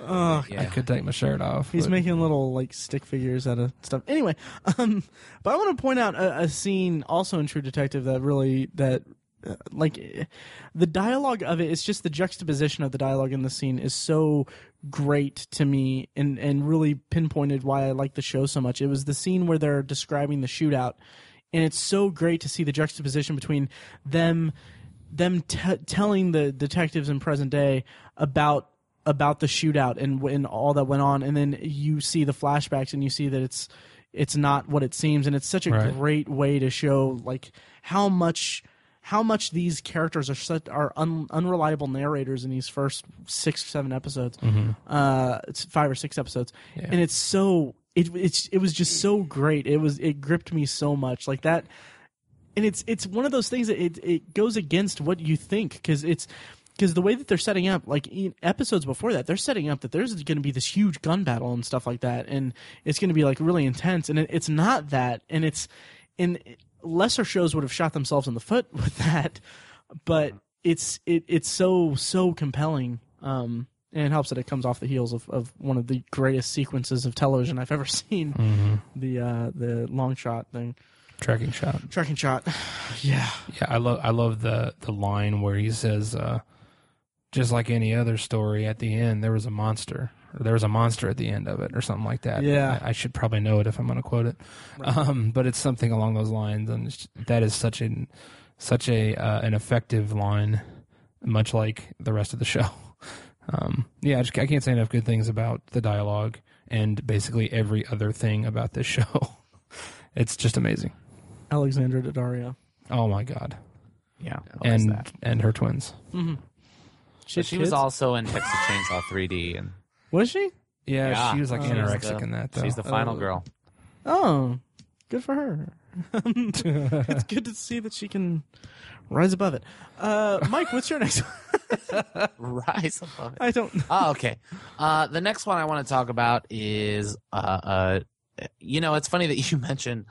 Oh, Yeah. I could take my shirt off. He's but- making little like stick figures out of stuff. Anyway, um, but I want to point out a, a scene also in True Detective that really that uh, like the dialogue of it is just the juxtaposition of the dialogue in the scene is so great to me and and really pinpointed why I like the show so much. It was the scene where they're describing the shootout, and it's so great to see the juxtaposition between them them t- telling the detectives in present day about about the shootout and and all that went on and then you see the flashbacks and you see that it's it's not what it seems and it's such a Right. great way to show like how much how much these characters are such are un, unreliable narrators in these first six or seven episodes uh it's five or six episodes. And it's so it it's it was just so great. It was it gripped me so much. Like that and it's it's one of those things that it it goes against what you think because it's because the way that they're setting up like in episodes before that they're setting up that there's going to be this huge gun battle and stuff like that and it's going to be like really intense and it, it's not that and it's in lesser shows would have shot themselves in the foot with that but it's it it's so so compelling Um, and it helps that it comes off the heels of, of one of the greatest sequences of television I've ever seen. The uh, the long shot thing, Tracking shot. tracking shot. yeah, Yeah, I love I love the the line where he says, uh, "Just like any other story, at the end there was a monster. Or there was a monster at the end of it, or something like that." Yeah. I, I should probably know it if I'm going to quote it, um, but it's something along those lines, and that is such an such a uh, an effective line, much like the rest of the show. Um, yeah, I, just, I can't say enough good things about the dialogue and basically every other thing about this show. it's just amazing. Alexandra Daddario. Oh my god, Yeah, and that. and her twins. But she was also in Texas Chainsaw 3D, and was she? Yeah, Yeah. she was like Oh. anorexic the, in that. Though. she's the final Oh. girl. Oh, good for her. it's good to see that she can rise above it. Uh, Mike, what's your next? one? Rise above it. I don't. Oh, okay. Uh, the next one I want to talk about is, uh, uh, you know, it's funny that you mentioned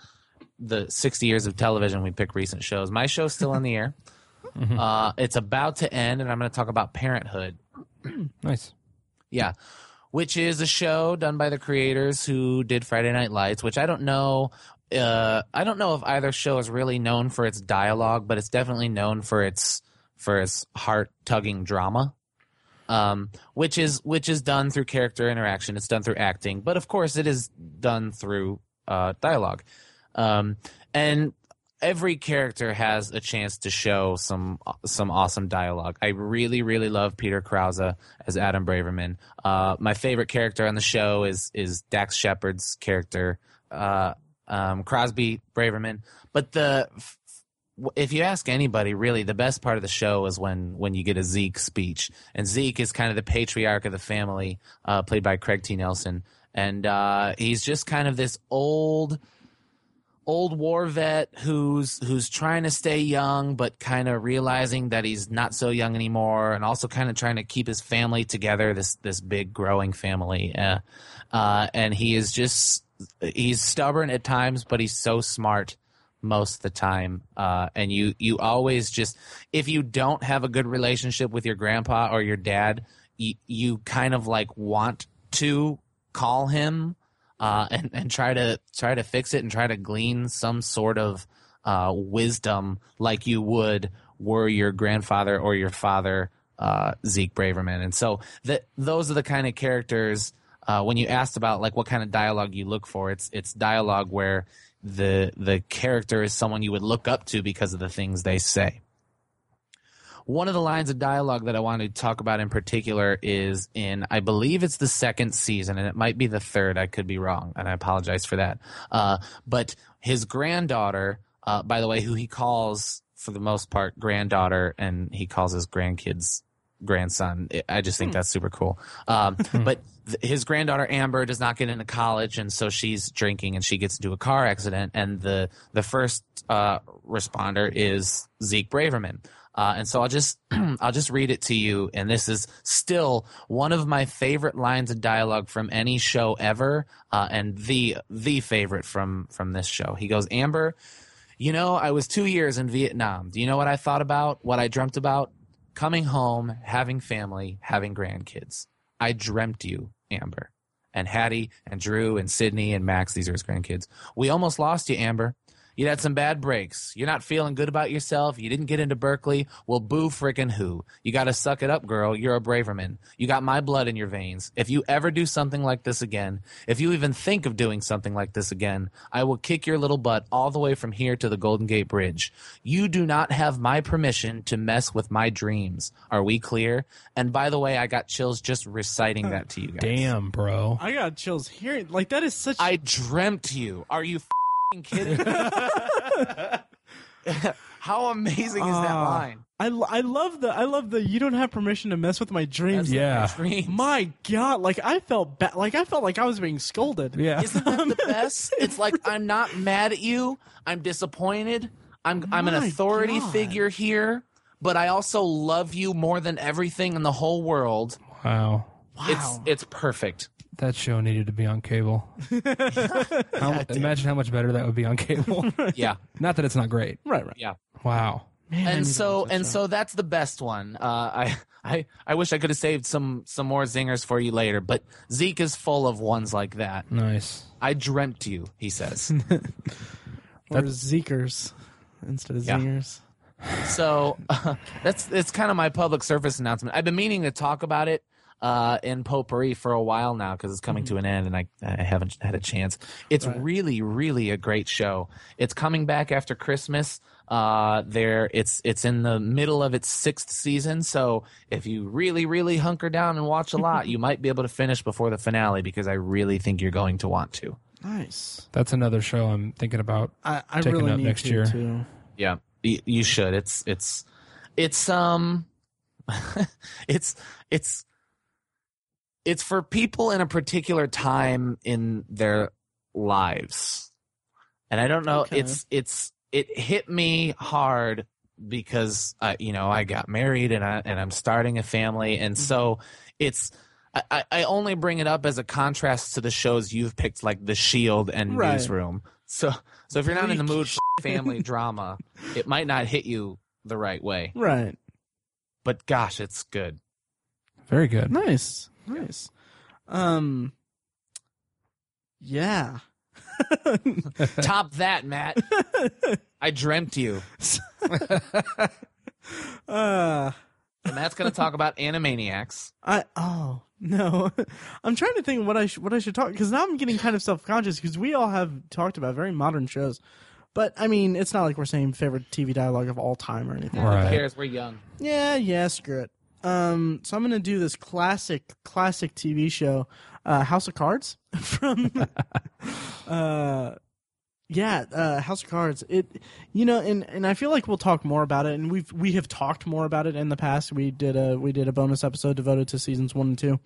the 60 years of television. We pick recent shows. My show's still on the air. Uh, it's about to end, and I'm going to talk about Parenthood. nice. Yeah. Which is a show done by the creators who did Friday Night Lights, which I don't know. Uh, I don't know if either show is really known for its dialogue, but it's definitely known for its for its heart tugging drama. Um, which is which is done through character interaction. It's done through acting, but of course, it is done through uh, dialogue. Um, and every character has a chance to show some some awesome dialogue. I really really love Peter Krause as Adam Braverman. Uh, my favorite character on the show is is Dax Shepard's character, uh, um, Crosby Braverman. But the if you ask anybody, really, the best part of the show is when when you get a Zeke speech, and Zeke is kind of the patriarch of the family, uh, played by Craig T. Nelson, and uh, he's just kind of this old old war vet who's who's trying to stay young but kind of realizing that he's not so young anymore and also kind of trying to keep his family together this this big growing family uh, uh, and he is just he's stubborn at times but he's so smart most of the time uh, and you you always just if you don't have a good relationship with your grandpa or your dad you, you kind of like want to call him uh, and and try to try to fix it and try to glean some sort of uh, wisdom like you would were your grandfather or your father uh, Zeke Braverman. And so that those are the kind of characters. Uh, when you asked about like what kind of dialogue you look for, it's it's dialogue where the the character is someone you would look up to because of the things they say. One of the lines of dialogue that I want to talk about in particular is in, I believe it's the second season, and it might be the third. I could be wrong, and I apologize for that. Uh, but his granddaughter, uh, by the way, who he calls for the most part granddaughter, and he calls his grandkids grandson. I just think that's super cool. Um, but th- his granddaughter Amber does not get into college, and so she's drinking, and she gets into a car accident. And the the first uh, responder is Zeke Braverman. Uh, and so I'll just I'll just read it to you, and this is still one of my favorite lines of dialogue from any show ever, uh, and the the favorite from from this show. He goes, Amber, you know, I was two years in Vietnam. Do you know what I thought about? What I dreamt about? Coming home, having family, having grandkids. I dreamt you, Amber. And Haddie and Drew and Sydney and Max, these are his grandkids. We almost lost you, Amber. You had some bad breaks. You're not feeling good about yourself. You didn't get into Berkeley. Well, boo frickin' who. You gotta suck it up, girl. You're a braverman. You got my blood in your veins. If you ever do something like this again, if you even think of doing something like this again, I will kick your little butt all the way from here to the Golden Gate Bridge. You do not have my permission to mess with my dreams. Are we clear? And by the way, I got chills just reciting that to you guys. Damn, bro. I got chills hearing like that is such. I dreamt you. Are you fing kidding? How amazing is that Ah. line? I, lo- I love the I love the you don't have permission to mess with my dreams. That's Yeah. my dreams. My God, like I felt bad. Like I felt like I was being scolded. Yeah. Isn't that the best? It's like I'm not mad at you. I'm disappointed. I'm I'm an My authority God. figure here, but I also love you more than everything in the whole world. Wow. It's it's perfect. That show needed to be on cable. How, imagine how much better that would be on cable. Yeah. not that it's not great. Right, right. Yeah. Wow. Man, and so and show. so that's the best one. Uh, I I I wish I could have saved some some more zingers for you later, but Zeke is full of ones like that. Nice. I dreamt you, he says. or Zeekers instead of Yeah. zingers. so uh, that's it's kind of my public service announcement. I've been meaning to talk about it uh, in potpourri for a while now because it's coming to an end, and I, I haven't had a chance. It's Right. really, really a great show. It's coming back after Christmas. Uh, there, it's it's in the middle of its sixth season, so if you really, really hunker down and watch a lot, you might be able to finish before the finale because I really think you're going to want to. Nice. That's another show I'm thinking about. I, I Taking really up need next to, year. too. Yeah, y- you should. It's it's it's um it's it's it's for people in a particular time in their lives. And I don't know, Okay. it's it's it hit me hard because uh, you know, I got married and I and I'm starting a family and so it's I- I, I only bring it up as a contrast to the shows you've picked, like The Shield and Right. Newsroom. So, so if you're not in the mood for family drama, it might not hit you the right way. Right. But gosh, it's good. Very good. Nice. Nice. Um. Yeah. Top that, Matt. I dreamt you. uh. And Matt's going to talk about Animaniacs. I oh no, I'm trying to think what I sh- what I should talk because now I'm getting kind of self conscious because we all have talked about very modern shows, but I mean it's not like we're saying favorite TV dialogue of all time or anything. Right. Who cares? We're young. Yeah, yeah, screw it. Um, so I'm gonna do this classic classic TV show, uh, House of Cards from, uh, yeah, uh, House of Cards. It, you know, and and I feel like we'll talk more about it, and we've we have talked more about it in the past. We did a we did a bonus episode devoted to seasons one and two,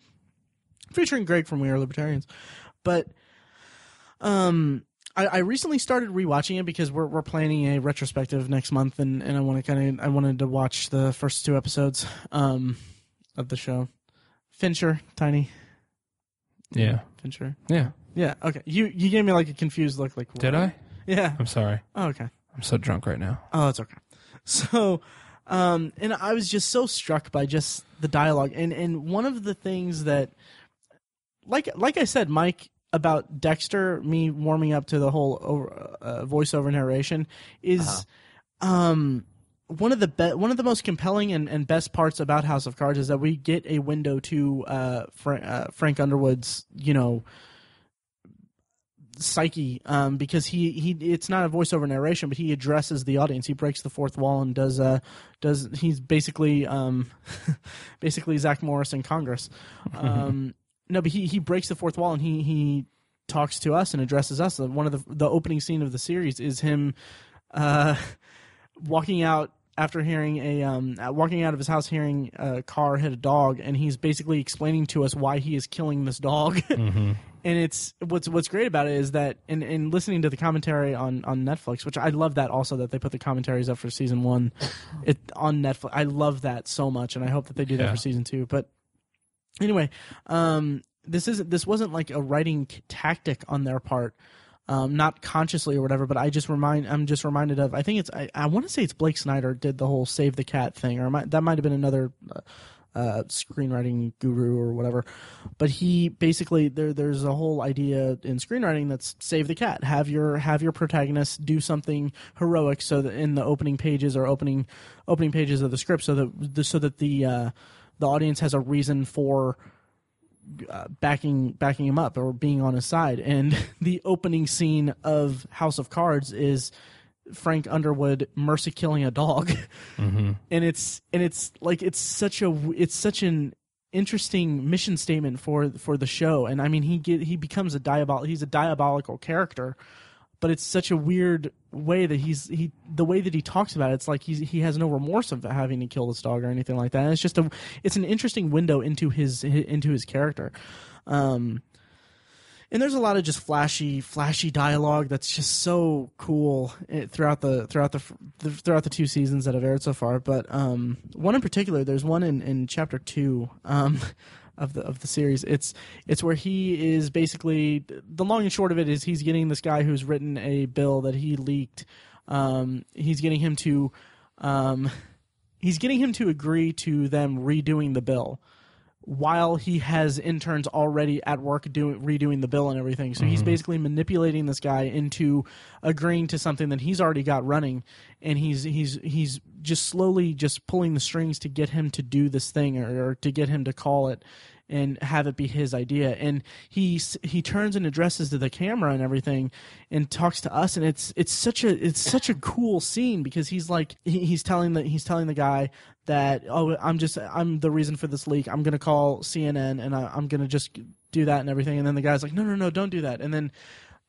featuring Greg from We Are Libertarians, but um. I, I recently started rewatching it because we're we're planning a retrospective next month, and, and I want to kind of I wanted to watch the first two episodes um of the show. Fincher, Tiny, Yeah. Fincher, Yeah. yeah. Okay, you you gave me like a confused look. Like Did what? I? Yeah. I'm sorry. Oh, okay. I'm so drunk right now. Oh, it's okay. So, um, and I was just so struck by just the dialogue, and and one of the things that, like like I said, Mike about Dexter, me warming up to the whole over, uh, voiceover narration is, um. One of the be- one of the most compelling and, and best parts about House of Cards is that we get a window to uh, Fra- uh, Frank Underwood's you know psyche um, because he, he it's not a voiceover narration but he addresses the audience he breaks the fourth wall and does uh does he's basically um basically Zach Morris in Congress um no but he he breaks the fourth wall and he he talks to us and addresses us one of the the opening scene of the series is him uh walking out after hearing a um uh, walking out of his house hearing a car hit a dog and he's basically explaining to us why he is killing this dog and it's what's what's great about it is that in, in listening to the commentary on, on Netflix, which I love that also that they put the commentaries up for season one, it on Netflix. I love that so much, and I hope that they do that for season two. But anyway, um, this isn't this wasn't like a writing tactic on their part, um, not consciously or whatever. But I just remind I'm just reminded of I think it's I, I want to say it's Blake Snyder did the whole save the cat thing, or might, that might have been another. Uh, uh, screenwriting guru or whatever, but he basically there there's a whole idea in screenwriting that's save the cat, have your have your protagonist do something heroic, so that in the opening pages or opening opening pages of the script, so that so that the uh, the audience has a reason for uh, backing backing him up or being on his side. And the opening scene of House of Cards is Frank Underwood mercy killing a dog, and it's and it's like it's such a it's such an interesting mission statement for for the show. And I mean, he get he becomes a diabol he's a diabolical character. But it's such a weird way that he's he the way that he talks about it. It's like he's he has no remorse of having to kill this dog or anything like that. And it's just a it's an interesting window into his into his character. Um, and there's a lot of just flashy flashy dialogue that's just so cool eh, throughout the throughout the, the throughout the two seasons that have aired so far but um, one in particular there's one in, in chapter two um, of the of the series. It's it's where he is basically the long and short of it is he's getting this guy who's written a bill that he leaked. Um, he's getting him to um, he's getting him to agree to them redoing the bill while he has interns already at work doing redoing the bill and everything. So he's mm-hmm. basically manipulating this guy into agreeing to something that he's already got running, and he's he's he's just slowly just pulling the strings to get him to do this thing or, or to get him to call it and have it be his idea. And he he turns and addresses to the camera and everything, and talks to us. And it's it's such a it's such a cool scene because he's like he, he's telling the he's telling the guy that oh I'm just I'm the reason for this leak. I'm gonna call CNN and I, I'm gonna just do that and everything. And then the guy's like no no no don't do that. And then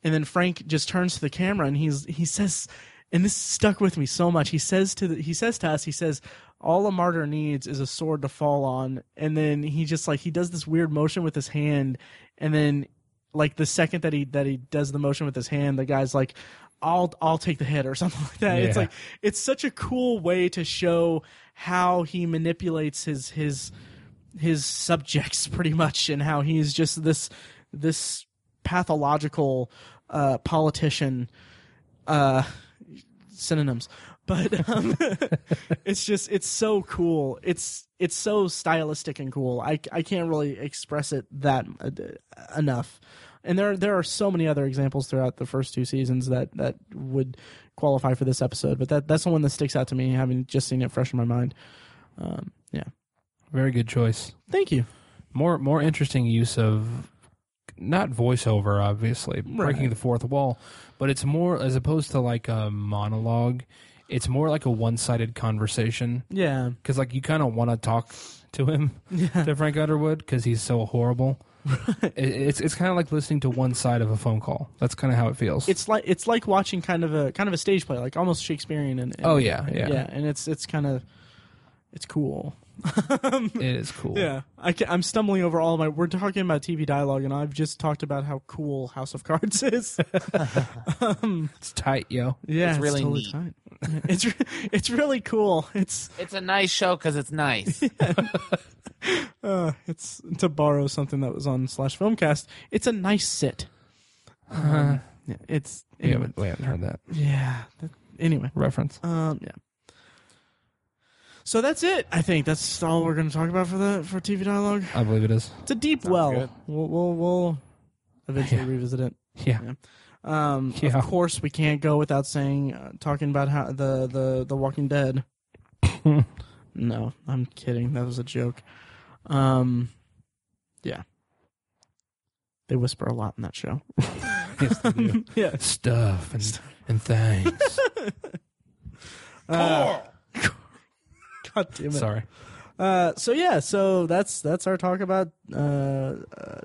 and then Frank just turns to the camera and he's he says and this stuck with me so much. He says to the, he says to us, he says, "All a martyr needs is a sword to fall on." And then he just like he does this weird motion with his hand, and then like the second that he that he does the motion with his hand, the guy's like, "I'll I'll take the hit" or something like that. It's like it's such a cool way to show how he manipulates his his his subjects pretty much, and how he's just this this pathological uh, politician. Uh, synonyms. But um, it's just it's so cool. It's it's so stylistic and cool. I, I can't really express it that uh, enough and there there are so many other examples throughout the first two seasons that that would qualify for this episode but that that's the one that sticks out to me having just seen it fresh in my mind um, yeah Very good choice. thank you More more interesting use of not voiceover, obviously breaking Right. the fourth wall, but it's more as opposed to like a monologue. It's more like a one-sided conversation yeah because like you kind of want to talk to him to Frank Underwood because he's so horrible. It- it's it's kind of like listening to one side of a phone call. That's kind of how it feels. it's like it's like watching kind of a kind of a stage play like almost shakespearean and, and Oh, yeah, yeah. yeah and it's it's kind of it's cool it is cool. Yeah, I am stumbling over all of my. We're talking about TV dialogue, and I've just talked about how cool House of Cards is. It's tight, yo. yeah, It's really totally neat. tight. It's re- it's really cool. It's It's a nice show because it's nice. uh, it's to borrow something that was on slash filmcast. It's a nice sit. Um, yeah, it's We haven't, we haven't heard that Yeah. that- anyway, reference. um, yeah. So that's it. I think that's all we're going to talk about for the for TV dialogue. I believe it is. It's a deep well. good. We'll we'll, we'll eventually Yeah. revisit it. Yeah. Um, Yeah. Of course, we can't go without saying uh, talking about how the the the Walking Dead. no, I'm kidding. That was a joke. Um, yeah, they whisper a lot in that show. Yes, they do. yeah. Stuff and, and things. Uh, God damn it. Sorry. Uh, so yeah, so that's that's our talk about uh, uh,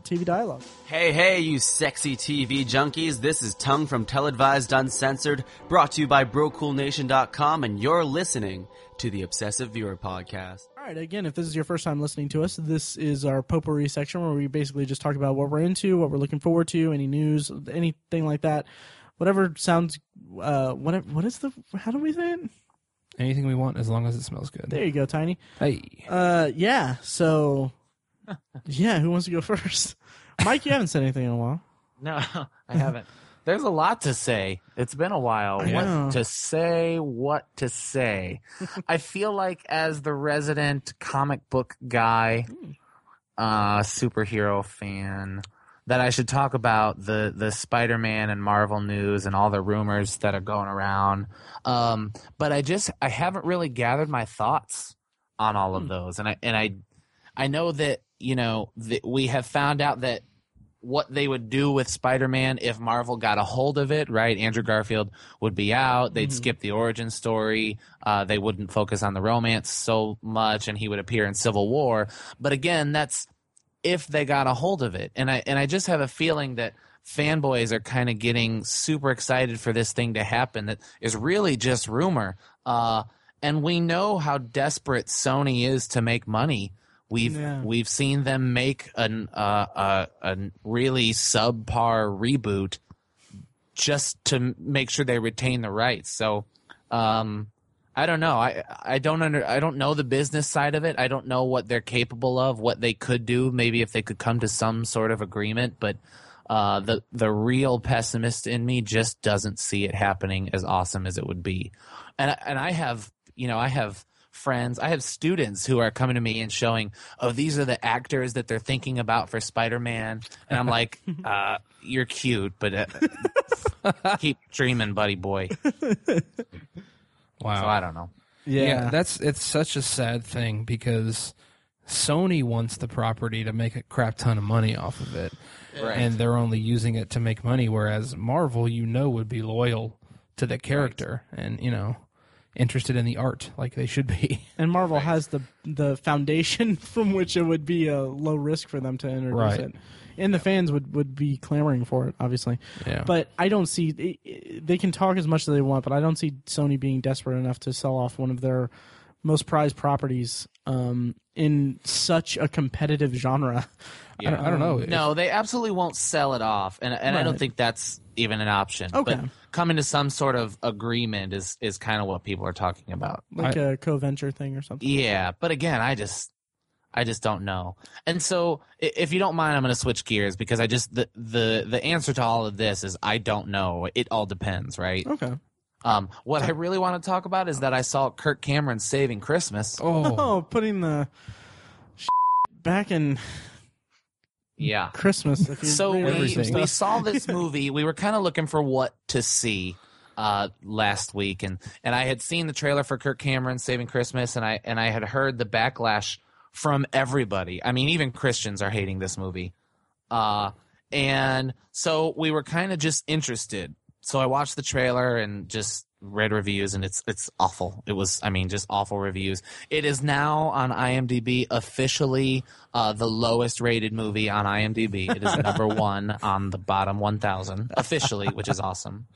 TV dialogue. Hey, hey, you sexy TV junkies. This is Tongue from TelAdvised Uncensored, brought to you by BroCoolNation.com, and you're listening to the Obsessive Viewer Podcast. All right. Again, if this is your first time listening to us, this is our potpourri section where we basically just talk about what we're into, what we're looking forward to, any news, anything like that. Whatever sounds. Uh, whatever. What is the? How do we say it? Anything we want as long as it smells good. There you go, Tiny. Hey. Uh, yeah. So, yeah. Who wants to go first? Mike, you haven't said anything in a while. No, I haven't. There's a lot to say. It's been a while. I know. What to say, what to say. I feel like as the resident comic book guy, uh, superhero fan, that I should talk about the, the Spider-Man and Marvel news and all the rumors that are going around. Um, but I just, I haven't really gathered my thoughts on all of those. And I, and I, I know that, you know, that we have found out that what they would do with Spider-Man if Marvel got a hold of it, right? Andrew Garfield would be out. They'd skip the origin story. Uh, they wouldn't focus on the romance so much, and he would appear in Civil War. But again, that's if they got a hold of it. And I and I just have a feeling that fanboys are kind of getting super excited for this thing to happen. That is really just rumor. Uh, and we know how desperate Sony is to make money. We've Yeah. we've seen them make an uh, uh, a really subpar reboot just to make sure they retain the rights. So um, I don't know. I I don't under I don't know the business side of it. I don't know what they're capable of, what they could do. Maybe if they could come to some sort of agreement, but uh, the the real pessimist in me just doesn't see it happening as awesome as it would be. And I- and I have you know, I have friends, I have students who are coming to me and showing, oh, these are the actors that they're thinking about for Spider Man, and I'm like, uh, you're cute, but uh, keep dreaming, buddy boy. Wow. So I don't know. Yeah. yeah, that's it's such a sad thing because Sony wants the property to make a crap ton of money off of it, Right. and they're only using it to make money. Whereas Marvel, you know, would be loyal to the character and you know interested in the art like they should be. and Marvel has the the foundation from which it would be a low risk for them to introduce Right. it, and the fans would would be clamoring for it, obviously. Yeah. But I don't see they can talk as much as they want, but I don't see Sony being desperate enough to sell off one of their most prized properties um, in such a competitive genre. I, don't, I don't know. No, they absolutely won't sell it off, and and I don't think that's even an option. Okay. But coming to some sort of agreement is is kind of what people are talking about. like a co-venture thing or something. Yeah, but again, I just I just don't know. And so if you don't mind I'm going to switch gears because I just the the the answer to all of this is I don't know. It all depends, right? Okay. Um what I really want to talk about is that I saw Kirk Cameron saving Christmas. oh, Oh, putting the back in Yeah. Christmas. If you So we, Everything. we saw this movie. We were kind of looking for what to see uh, last week, and and I had seen the trailer for Kirk Cameron Saving Christmas, and I and I had heard the backlash from everybody. I mean, even Christians are hating this movie, uh, and so we were kind of just interested. So I watched the trailer and just read reviews, and it's it's awful. It was, I mean, just awful reviews. It is now on IMDb officially uh, the lowest rated movie on IMDb. It is number one on the bottom 1,000 officially, which is awesome.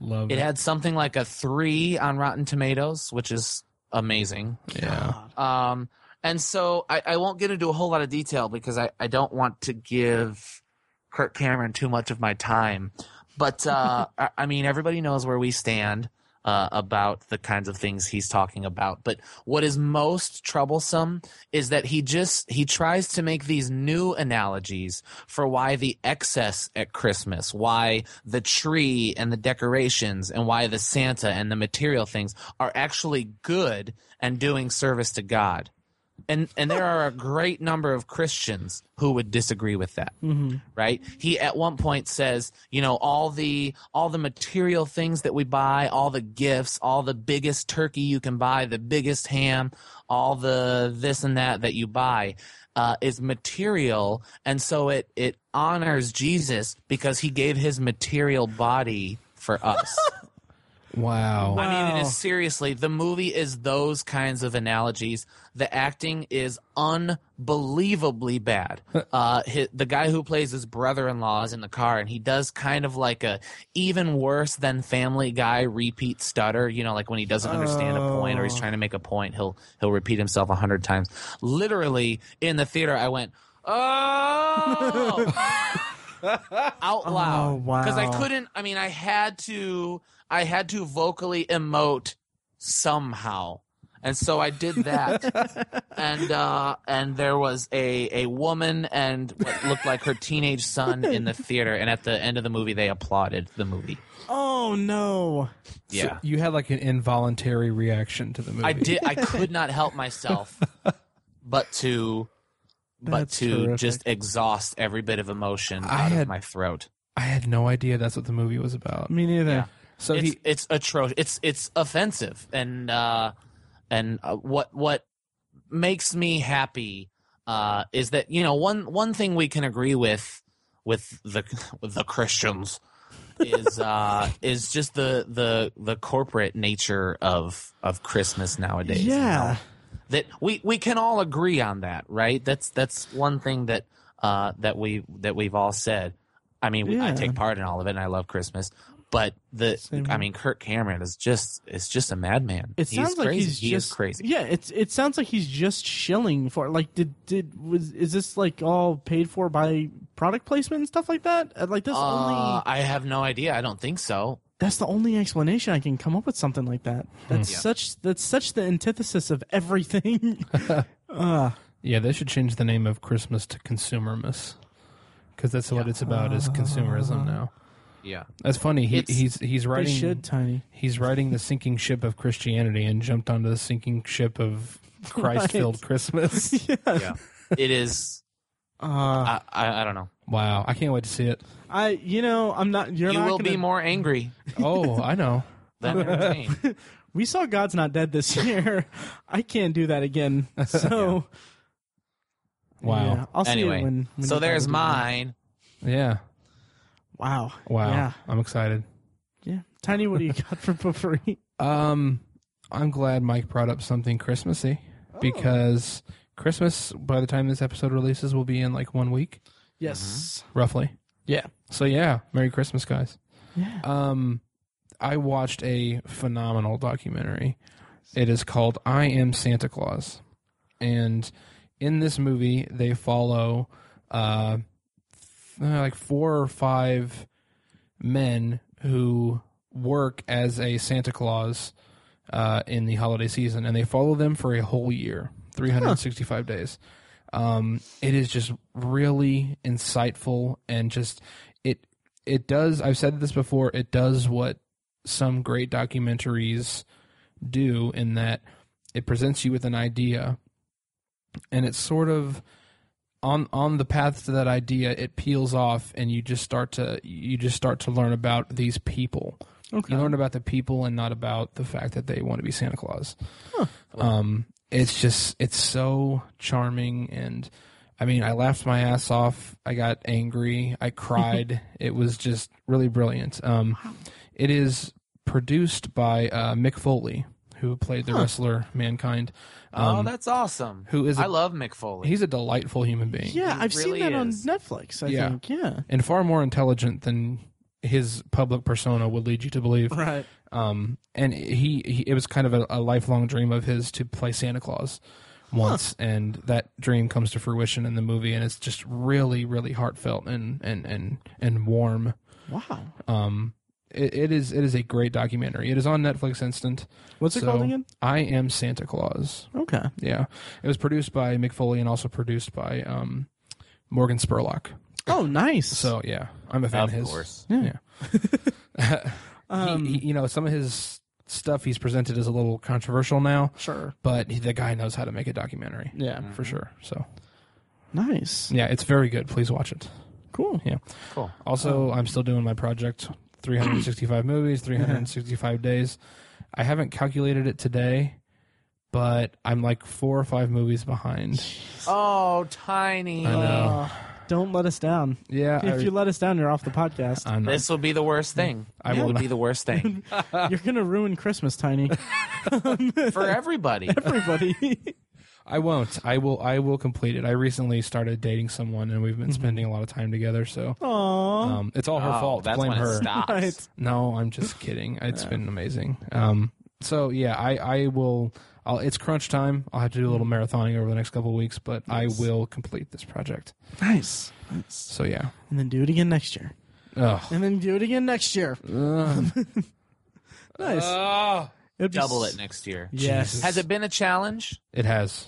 love It It had something like a three on Rotten Tomatoes, which is amazing. yeah. Um, and so I, I won't get into a whole lot of detail because I, I don't want to give Kirk Cameron too much of my time. But uh, I, mean, everybody knows where we stand uh, about the kinds of things he's talking about. But what is most troublesome is that he just he tries to make these new analogies for why the excess at Christmas, why the tree and the decorations, and why the Santa and the material things are actually good and doing service to God. And and there are a great number of Christians who would disagree with that right? He at one point says you know all the all the material things that we buy all the gifts all the biggest turkey you can buy the biggest ham all the this and that that you buy uh, is material. And so it it honors jesus because he gave his material body for us Wow. I mean, it Wow. is seriously. The movie is those kinds of analogies. The acting is unbelievably bad. Uh, hi the guy who plays his brother-in-law is in the car, and he does kind of like a even worse than Family Guy repeat stutter. You know, like when he doesn't understand a point or he's trying to make a point, he'll he'll repeat himself a hundred times. Literally in the theater, I went, "Oh!" out loud Oh, wow. because I couldn't. I mean, I had to. I had to vocally emote somehow, and so I did that. and uh, and there was a a woman and what looked like her teenage son in the theater, and at the end of the movie, they applauded the movie. Oh no! Yeah. You had like an involuntary reaction to the movie. I did. I could not help myself, but to, but That's to terrific. just exhaust every bit of emotion I out had- of my throat. I had no idea that's what the movie was about. Me neither. Yeah. So it's he, it's atrocious. It's it's offensive, and uh, and uh, what what makes me happy uh, is that you know one one thing we can agree with with the with the Christians is uh, is just the the the corporate nature of of Christmas nowadays. you know? Yeah. that we we can all agree on that, right? That's that's one thing that uh, that we that we've all said. I mean, we I take part in all of it, and I love Christmas. But the Same I mean, Kirk Cameron is just is just a madman. It He sounds is like crazy. he's he just is crazy. Yeah, it's it sounds like he's just shilling for like did did was is this like all paid for by product placement and stuff like that? Uh, Like this Uh, only I have no idea. I don't think so. that's the only explanation I can come up with something like that. That's Yeah. such that's such the antithesis of everything. uh, yeah, they should change the name of Christmas to Consumermas, because that's what it's about is consumerism now. Yeah. That's funny. He, It's- he's he's They writing should, Tiny. he's riding the sinking ship of Christianity and jumped onto the sinking ship of Christ-filled Christmas. Yeah. it is. Uh, I, I, I don't know. Wow, I can't wait to see it. I, you know, I'm not. You're you not will gonna, be more angry Oh, I know. than. We saw God's Not Dead this year. I can't do that again. So, Wow. yeah, I'll see anyway, it when. when so there's finally that. mine. Yeah. Wow. Wow. Yeah. I'm excited. Yeah. Tiny, what do you got for potpourri? Um, I'm glad Mike brought up something Christmassy Oh. because Christmas, by the time this episode releases, will be in like one week, Yes. roughly. Yeah. So yeah, Merry Christmas, guys. Yeah. Um, I watched a phenomenal documentary. It is called "I Am Santa Claus," and in this movie, they follow uh, th- like four or five men who work as a Santa Claus uh, in the holiday season, and they follow them for a whole year, 365 days. Um, it is just really insightful and just it it does. I've said this before. It does what some great documentaries do in that it presents you with an idea, and it's sort of on on the path to that idea. It peels off, and you just start to you just start to learn about these people. Okay. You learn about the people and not about the fact that they want to be Santa Claus. Um, it's just it's so charming and I mean I laughed my ass off. I got angry. I cried. it was just really brilliant. Um, it is produced by uh, Mick Foley, who played the wrestler Mankind. oh, Um, that's awesome. who is a- I love Mick Foley. he's a delightful human being Yeah, He I've really seen that on. Netflix. I Yeah. think. Yeah. and far more intelligent than his public persona would lead you to believe. Right. Um, and he, he it was kind of a, a lifelong dream of his to play Santa Claus once, and that dream comes to fruition in the movie, and it's just really, really heartfelt and and and and warm. Wow. Um, it, it is it is a great documentary. It is on Netflix Instant. What's it So, called again? I am Santa Claus. Okay. Yeah, it was produced by Mick Foley and also produced by um, Morgan Spurlock. Oh, nice. So yeah, I'm a fan of, of his. course. Yeah. Um, he, he, you know, some of his stuff he's presented as a little controversial now, sure. but he, the guy knows how to make a documentary Yeah. for sure. So Nice. yeah, it's very good. Please watch it. Cool. Yeah. Cool. Also, I'm still doing my project 365 movies, 365 days. I haven't calculated it today, but I'm like four or five movies behind. Oh, tiny. I know. Uh, don't let us down. Yeah, If I, you let us down, you're off the podcast. I know. This will be the worst thing. I it will would not- be the worst thing you're gonna ruin Christmas, Tiny. for everybody. Everybody. I won't. I will. I will complete it. I recently started dating someone, and we've been spending a lot of time together. So um, it's all her Oh, fault. That's Blame when her. it stops. Right. No, I'm just kidding. It's been amazing. Um, so yeah, I I will. I'll, it's crunch time. I'll have to do a little marathoning over the next couple of weeks, but I will complete this project. Nice. Nice. So yeah. And then do it again next year. Oh. And then do it again next year. Nice. It'd Double s- it next year. Yes. Jesus. Has it been a challenge? It has.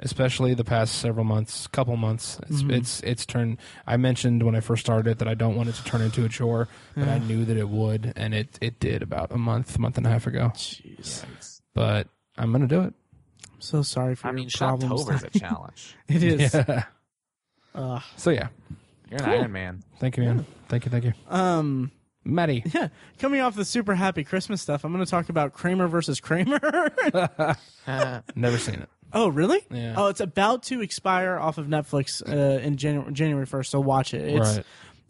Especially the past several months, couple months, it's Mm-hmm. it's it's turned. I mentioned when I first started it that I don't want it to turn into a chore, but I knew that it would, and it it did about a month, month and a half ago. Jeez. But I'm gonna do it. I'm so sorry for I your mean, problems. is a challenge. it is. Yeah. Ugh. So yeah, You're an Iron Man. thank you, man. Thank you, thank you, um. Maddie. Yeah. Coming off the super happy Christmas stuff, I'm going to talk about Kramer versus Kramer. Never seen it. oh, really? Yeah. Oh, it's about to expire off of Netflix uh, in January January 1st. So watch it. It's, right.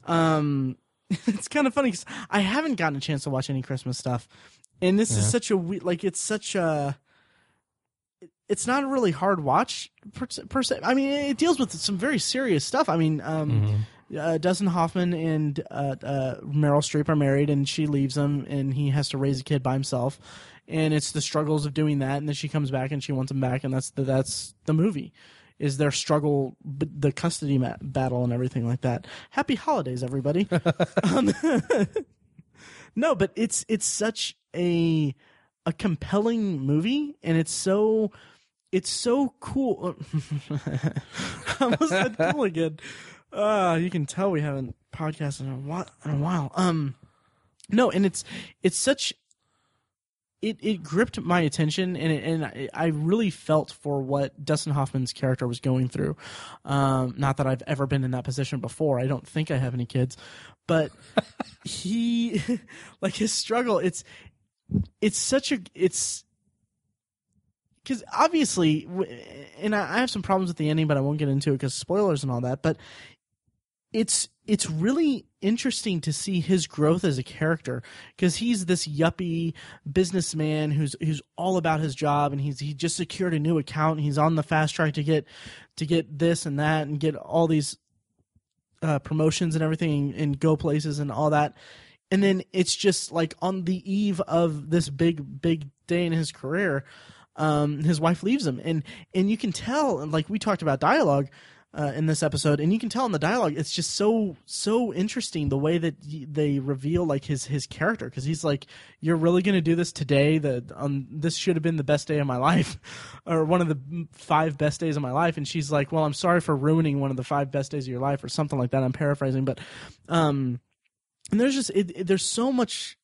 um it's kind of funny because i haven't gotten a chance to watch any christmas stuff and this is such a we- like it's such a it's not a really hard watch per, se- per se i mean it deals with some very serious stuff i mean um uh, Dustin Hoffman and uh, uh, Meryl Streep are married, and she leaves him, and he has to raise a kid by himself. And it's the struggles of doing that, and then she comes back and she wants him back, and that's the, that's the movie, is their struggle, the custody ma- battle, and everything like that. Happy holidays, everybody. um, no, but it's it's such a a compelling movie, and it's so it's so cool. I almost said cool again. Uh, you can tell we haven't podcasted in a while. In a while. Um, no, and it's it's such. It it gripped my attention, and it, and I, I really felt for what Dustin Hoffman's character was going through. Um, not that I've ever been in that position before. I don't think I have any kids, but he, like his struggle. It's it's such a it's because obviously, and I I have some problems with the ending, but I won't get into it because spoilers and all that. But it's it's really interesting to see his growth as a character because he's this yuppie businessman who's who's all about his job and he's he just secured a new account and he's on the fast track to get to get this and that and get all these uh, promotions and everything and go places and all that. And then it's just like on the eve of this big big day in his career um, his wife leaves him. And and you can tell and like we talked about dialogue uh, in this episode and you can tell in the dialogue it's just so so interesting the way that they reveal like his his character because he's like you're really to do this today that um, this should have been the best day of my life or one of the five best days of my life and she's like well i'm sorry for ruining one of the five best days of your life or something like that i'm paraphrasing but um and there's just it, it- there's so much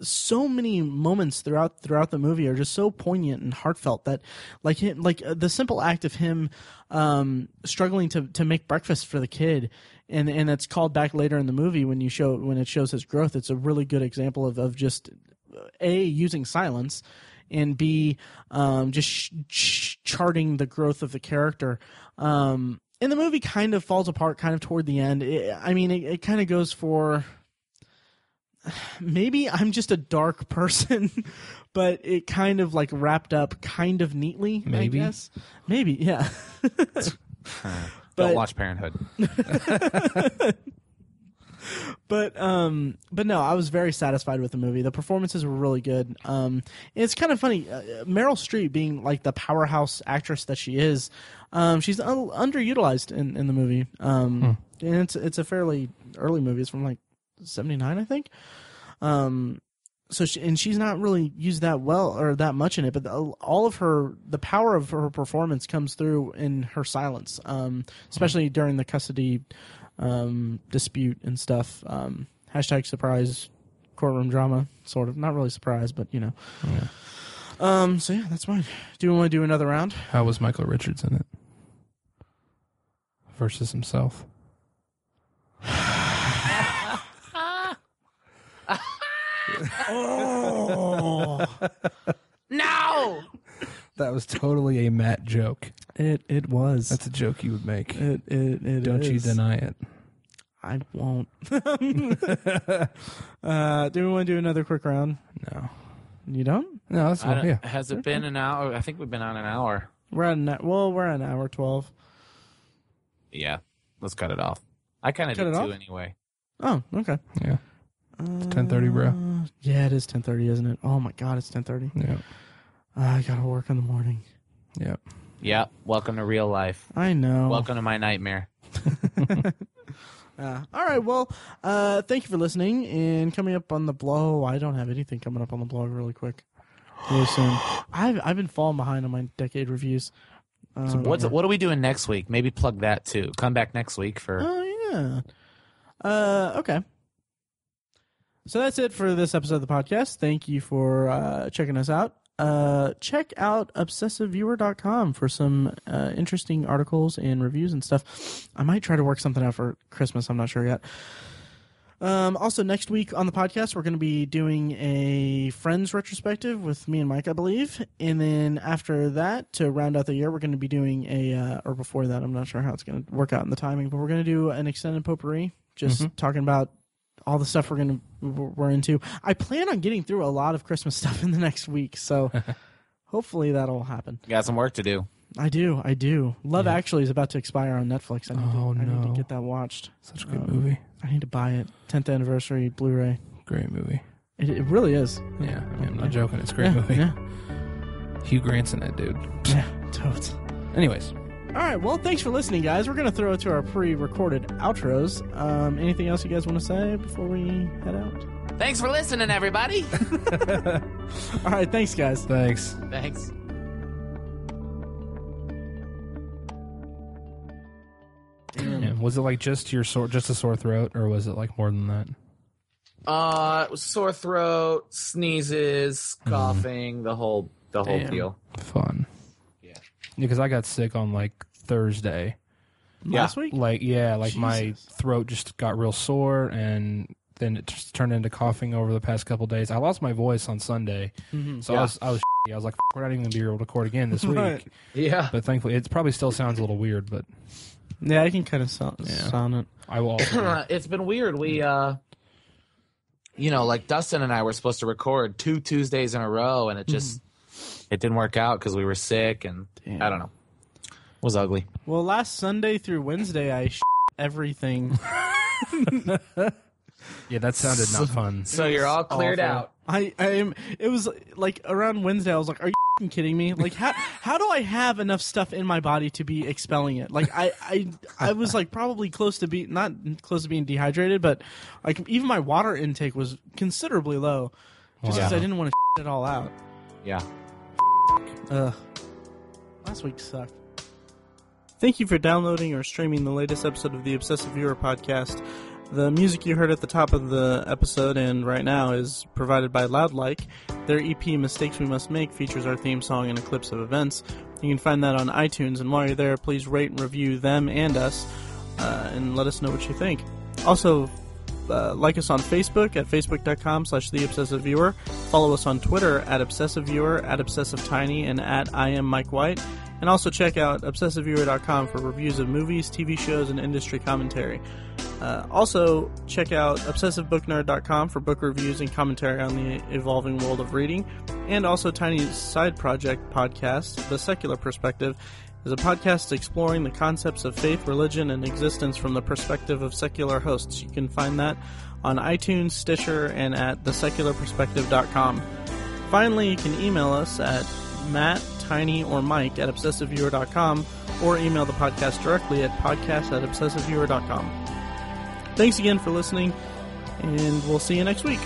so many moments throughout throughout the movie are just so poignant and heartfelt that like him like uh, the simple act of him um struggling to to make breakfast for the kid and and that's called back later in the movie when you show when it shows his growth it's a really good example of of just a using silence and b um just sh- sh- charting the growth of the character. Um and the movie kind of falls apart kind of toward the end. It, i mean it, it kind of goes for maybe I'm just a dark person, but it kind of like wrapped up kind of neatly. Maybe. I guess. maybe, yeah. Don't watch Parenthood. but um, but no, I was very satisfied with the movie. The performances were really good. Um, it's kind of funny. Uh, Meryl Streep being like the powerhouse actress that she is, um, she's un- underutilized in, in the movie. Um, and it's it's a fairly early movie. It's from like '79, I think. Um, so she, and she's not really used that well or that much in it, but the, all of her the power of her performance comes through in her silence, um, especially during the custody um, dispute and stuff. Um, hashtag surprise courtroom drama, sort of. Not really surprise, but you know. Um. So yeah, that's mine. Do you want to do another round? How was Michael Richards in it versus himself? Oh, No. That was totally a Matt joke. it it was. That's a joke you would make. it it it Don't you is. deny it. I won't. uh, do we want to do another quick round? No. You don't? No, that's I don't- yeah. Has it been an hour? I think we've been on an hour. We're at an, well, we're at an hour twelve. Yeah. Let's cut it off. I kind of did it too off? anyway. Oh, okay. Yeah. It's 10:30, bro. Yeah, it is ten thirty, isn't it? Oh my god, it's ten thirty. Yeah. I gotta work in the morning. Yeah. Yeah. Welcome to real life. I know. Welcome to my nightmare. Uh, all right. Well, uh, thank you for listening. And coming up on the blow, I don't have anything coming up on the blog really quick. Really soon. I've I've been falling behind on my decade reviews. Uh, So what's what are we doing next week? Maybe plug that too. Come back next week for. Oh yeah. Uh, okay. So that's it for this episode of the podcast. Thank you for uh, checking us out. Uh, check out obsessiveviewer.com for some uh, interesting articles and reviews and stuff. I might try to work something out for Christmas. I'm not sure yet. Um, also, next week on the podcast, we're going to be doing a Friends retrospective with me and Mike, I believe. And then after that, to round out the year, we're going to be doing a, uh, or before that, I'm not sure how it's going to work out in the timing, but we're going to do an extended potpourri, just talking about all the stuff we're going to, we're into. I plan on getting through a lot of Christmas stuff in the next week, so hopefully that'll happen. Got some work to do. I do, I do. Love Actually is about to expire on Netflix. I need, Oh, to, I need to get that watched. Such a good Um, movie. I need to buy it. 10th anniversary Blu-ray. Great movie. It, it really is. Yeah. I mean, I'm not joking. It's a great yeah, movie. Yeah, Hugh Grant's in that dude. yeah, totes. Anyways. All right, well, thanks for listening, guys. We're gonna throw it to our pre-recorded outros. Um, anything else you guys want to say before we head out? Thanks for listening, everybody. All right, thanks, guys. Thanks. Thanks. Damn. Yeah. Was it like just your sore, just a sore throat, or was it like more than that? Uh, it was sore throat, sneezes, coughing, the whole the whole Damn. deal. Fun. Yeah. Because I got sick on like Thursday. Last week? Like yeah, like my throat just got real sore, and then it just turned into coughing over the past couple days. I lost my voice on Sunday, Mm-hmm. so I was I was I was like, we're not even gonna be able to record again this week. Right. Yeah. But thankfully, it probably still sounds a little weird, but Yeah, I can kind of sound, Yeah. sound it. I will also. it's been weird. We uh you know, like Dustin and I were supposed to record two Tuesdays in a row and it just it didn't work out cuz we were sick and Damn. I don't know. It was ugly. Well, last Sunday through Wednesday, I sh- everything. yeah, that sounded not fun. So you're all cleared awful. out. I, I am. It was like around Wednesday. I was like, "Are you kidding me? Like, how how do I have enough stuff in my body to be expelling it? Like, I I I was like probably close to be not close to being dehydrated, but like even my water intake was considerably low, just because Wow. I didn't want to it all out. Yeah. Ugh. Last week sucked. Thank you for downloading or streaming the latest episode of the Obsessive Viewer podcast. The music you heard at the top of the episode and right now is provided by Loudlike. Their EP Mistakes We Must Make features our theme song and a clips of events. You can find that on iTunes, and while you're there, please rate and review them and us, uh, and let us know what you think. Also, uh, like us on Facebook at facebook.com slash the obsessive viewer. Follow us on Twitter at obsessive viewer, at obsessive tiny, and at I am Mike White. And also check out obsessiveviewer.com for reviews of movies, TV shows, and industry commentary. Uh, also, check out obsessivebooknerd.com for book reviews and commentary on the evolving world of reading. And also Tiny's side project podcast, The Secular Perspective, is a podcast exploring the concepts of faith, religion, and existence from the perspective of secular hosts. You can find that on iTunes, Stitcher, and at thesecularperspective.com. Finally, you can email us at Matt, Tiny, or Mike at obsessiveviewer.com or email the podcast directly at podcast at obsessiveviewer.com. Thanks again for listening, and we'll see you next week.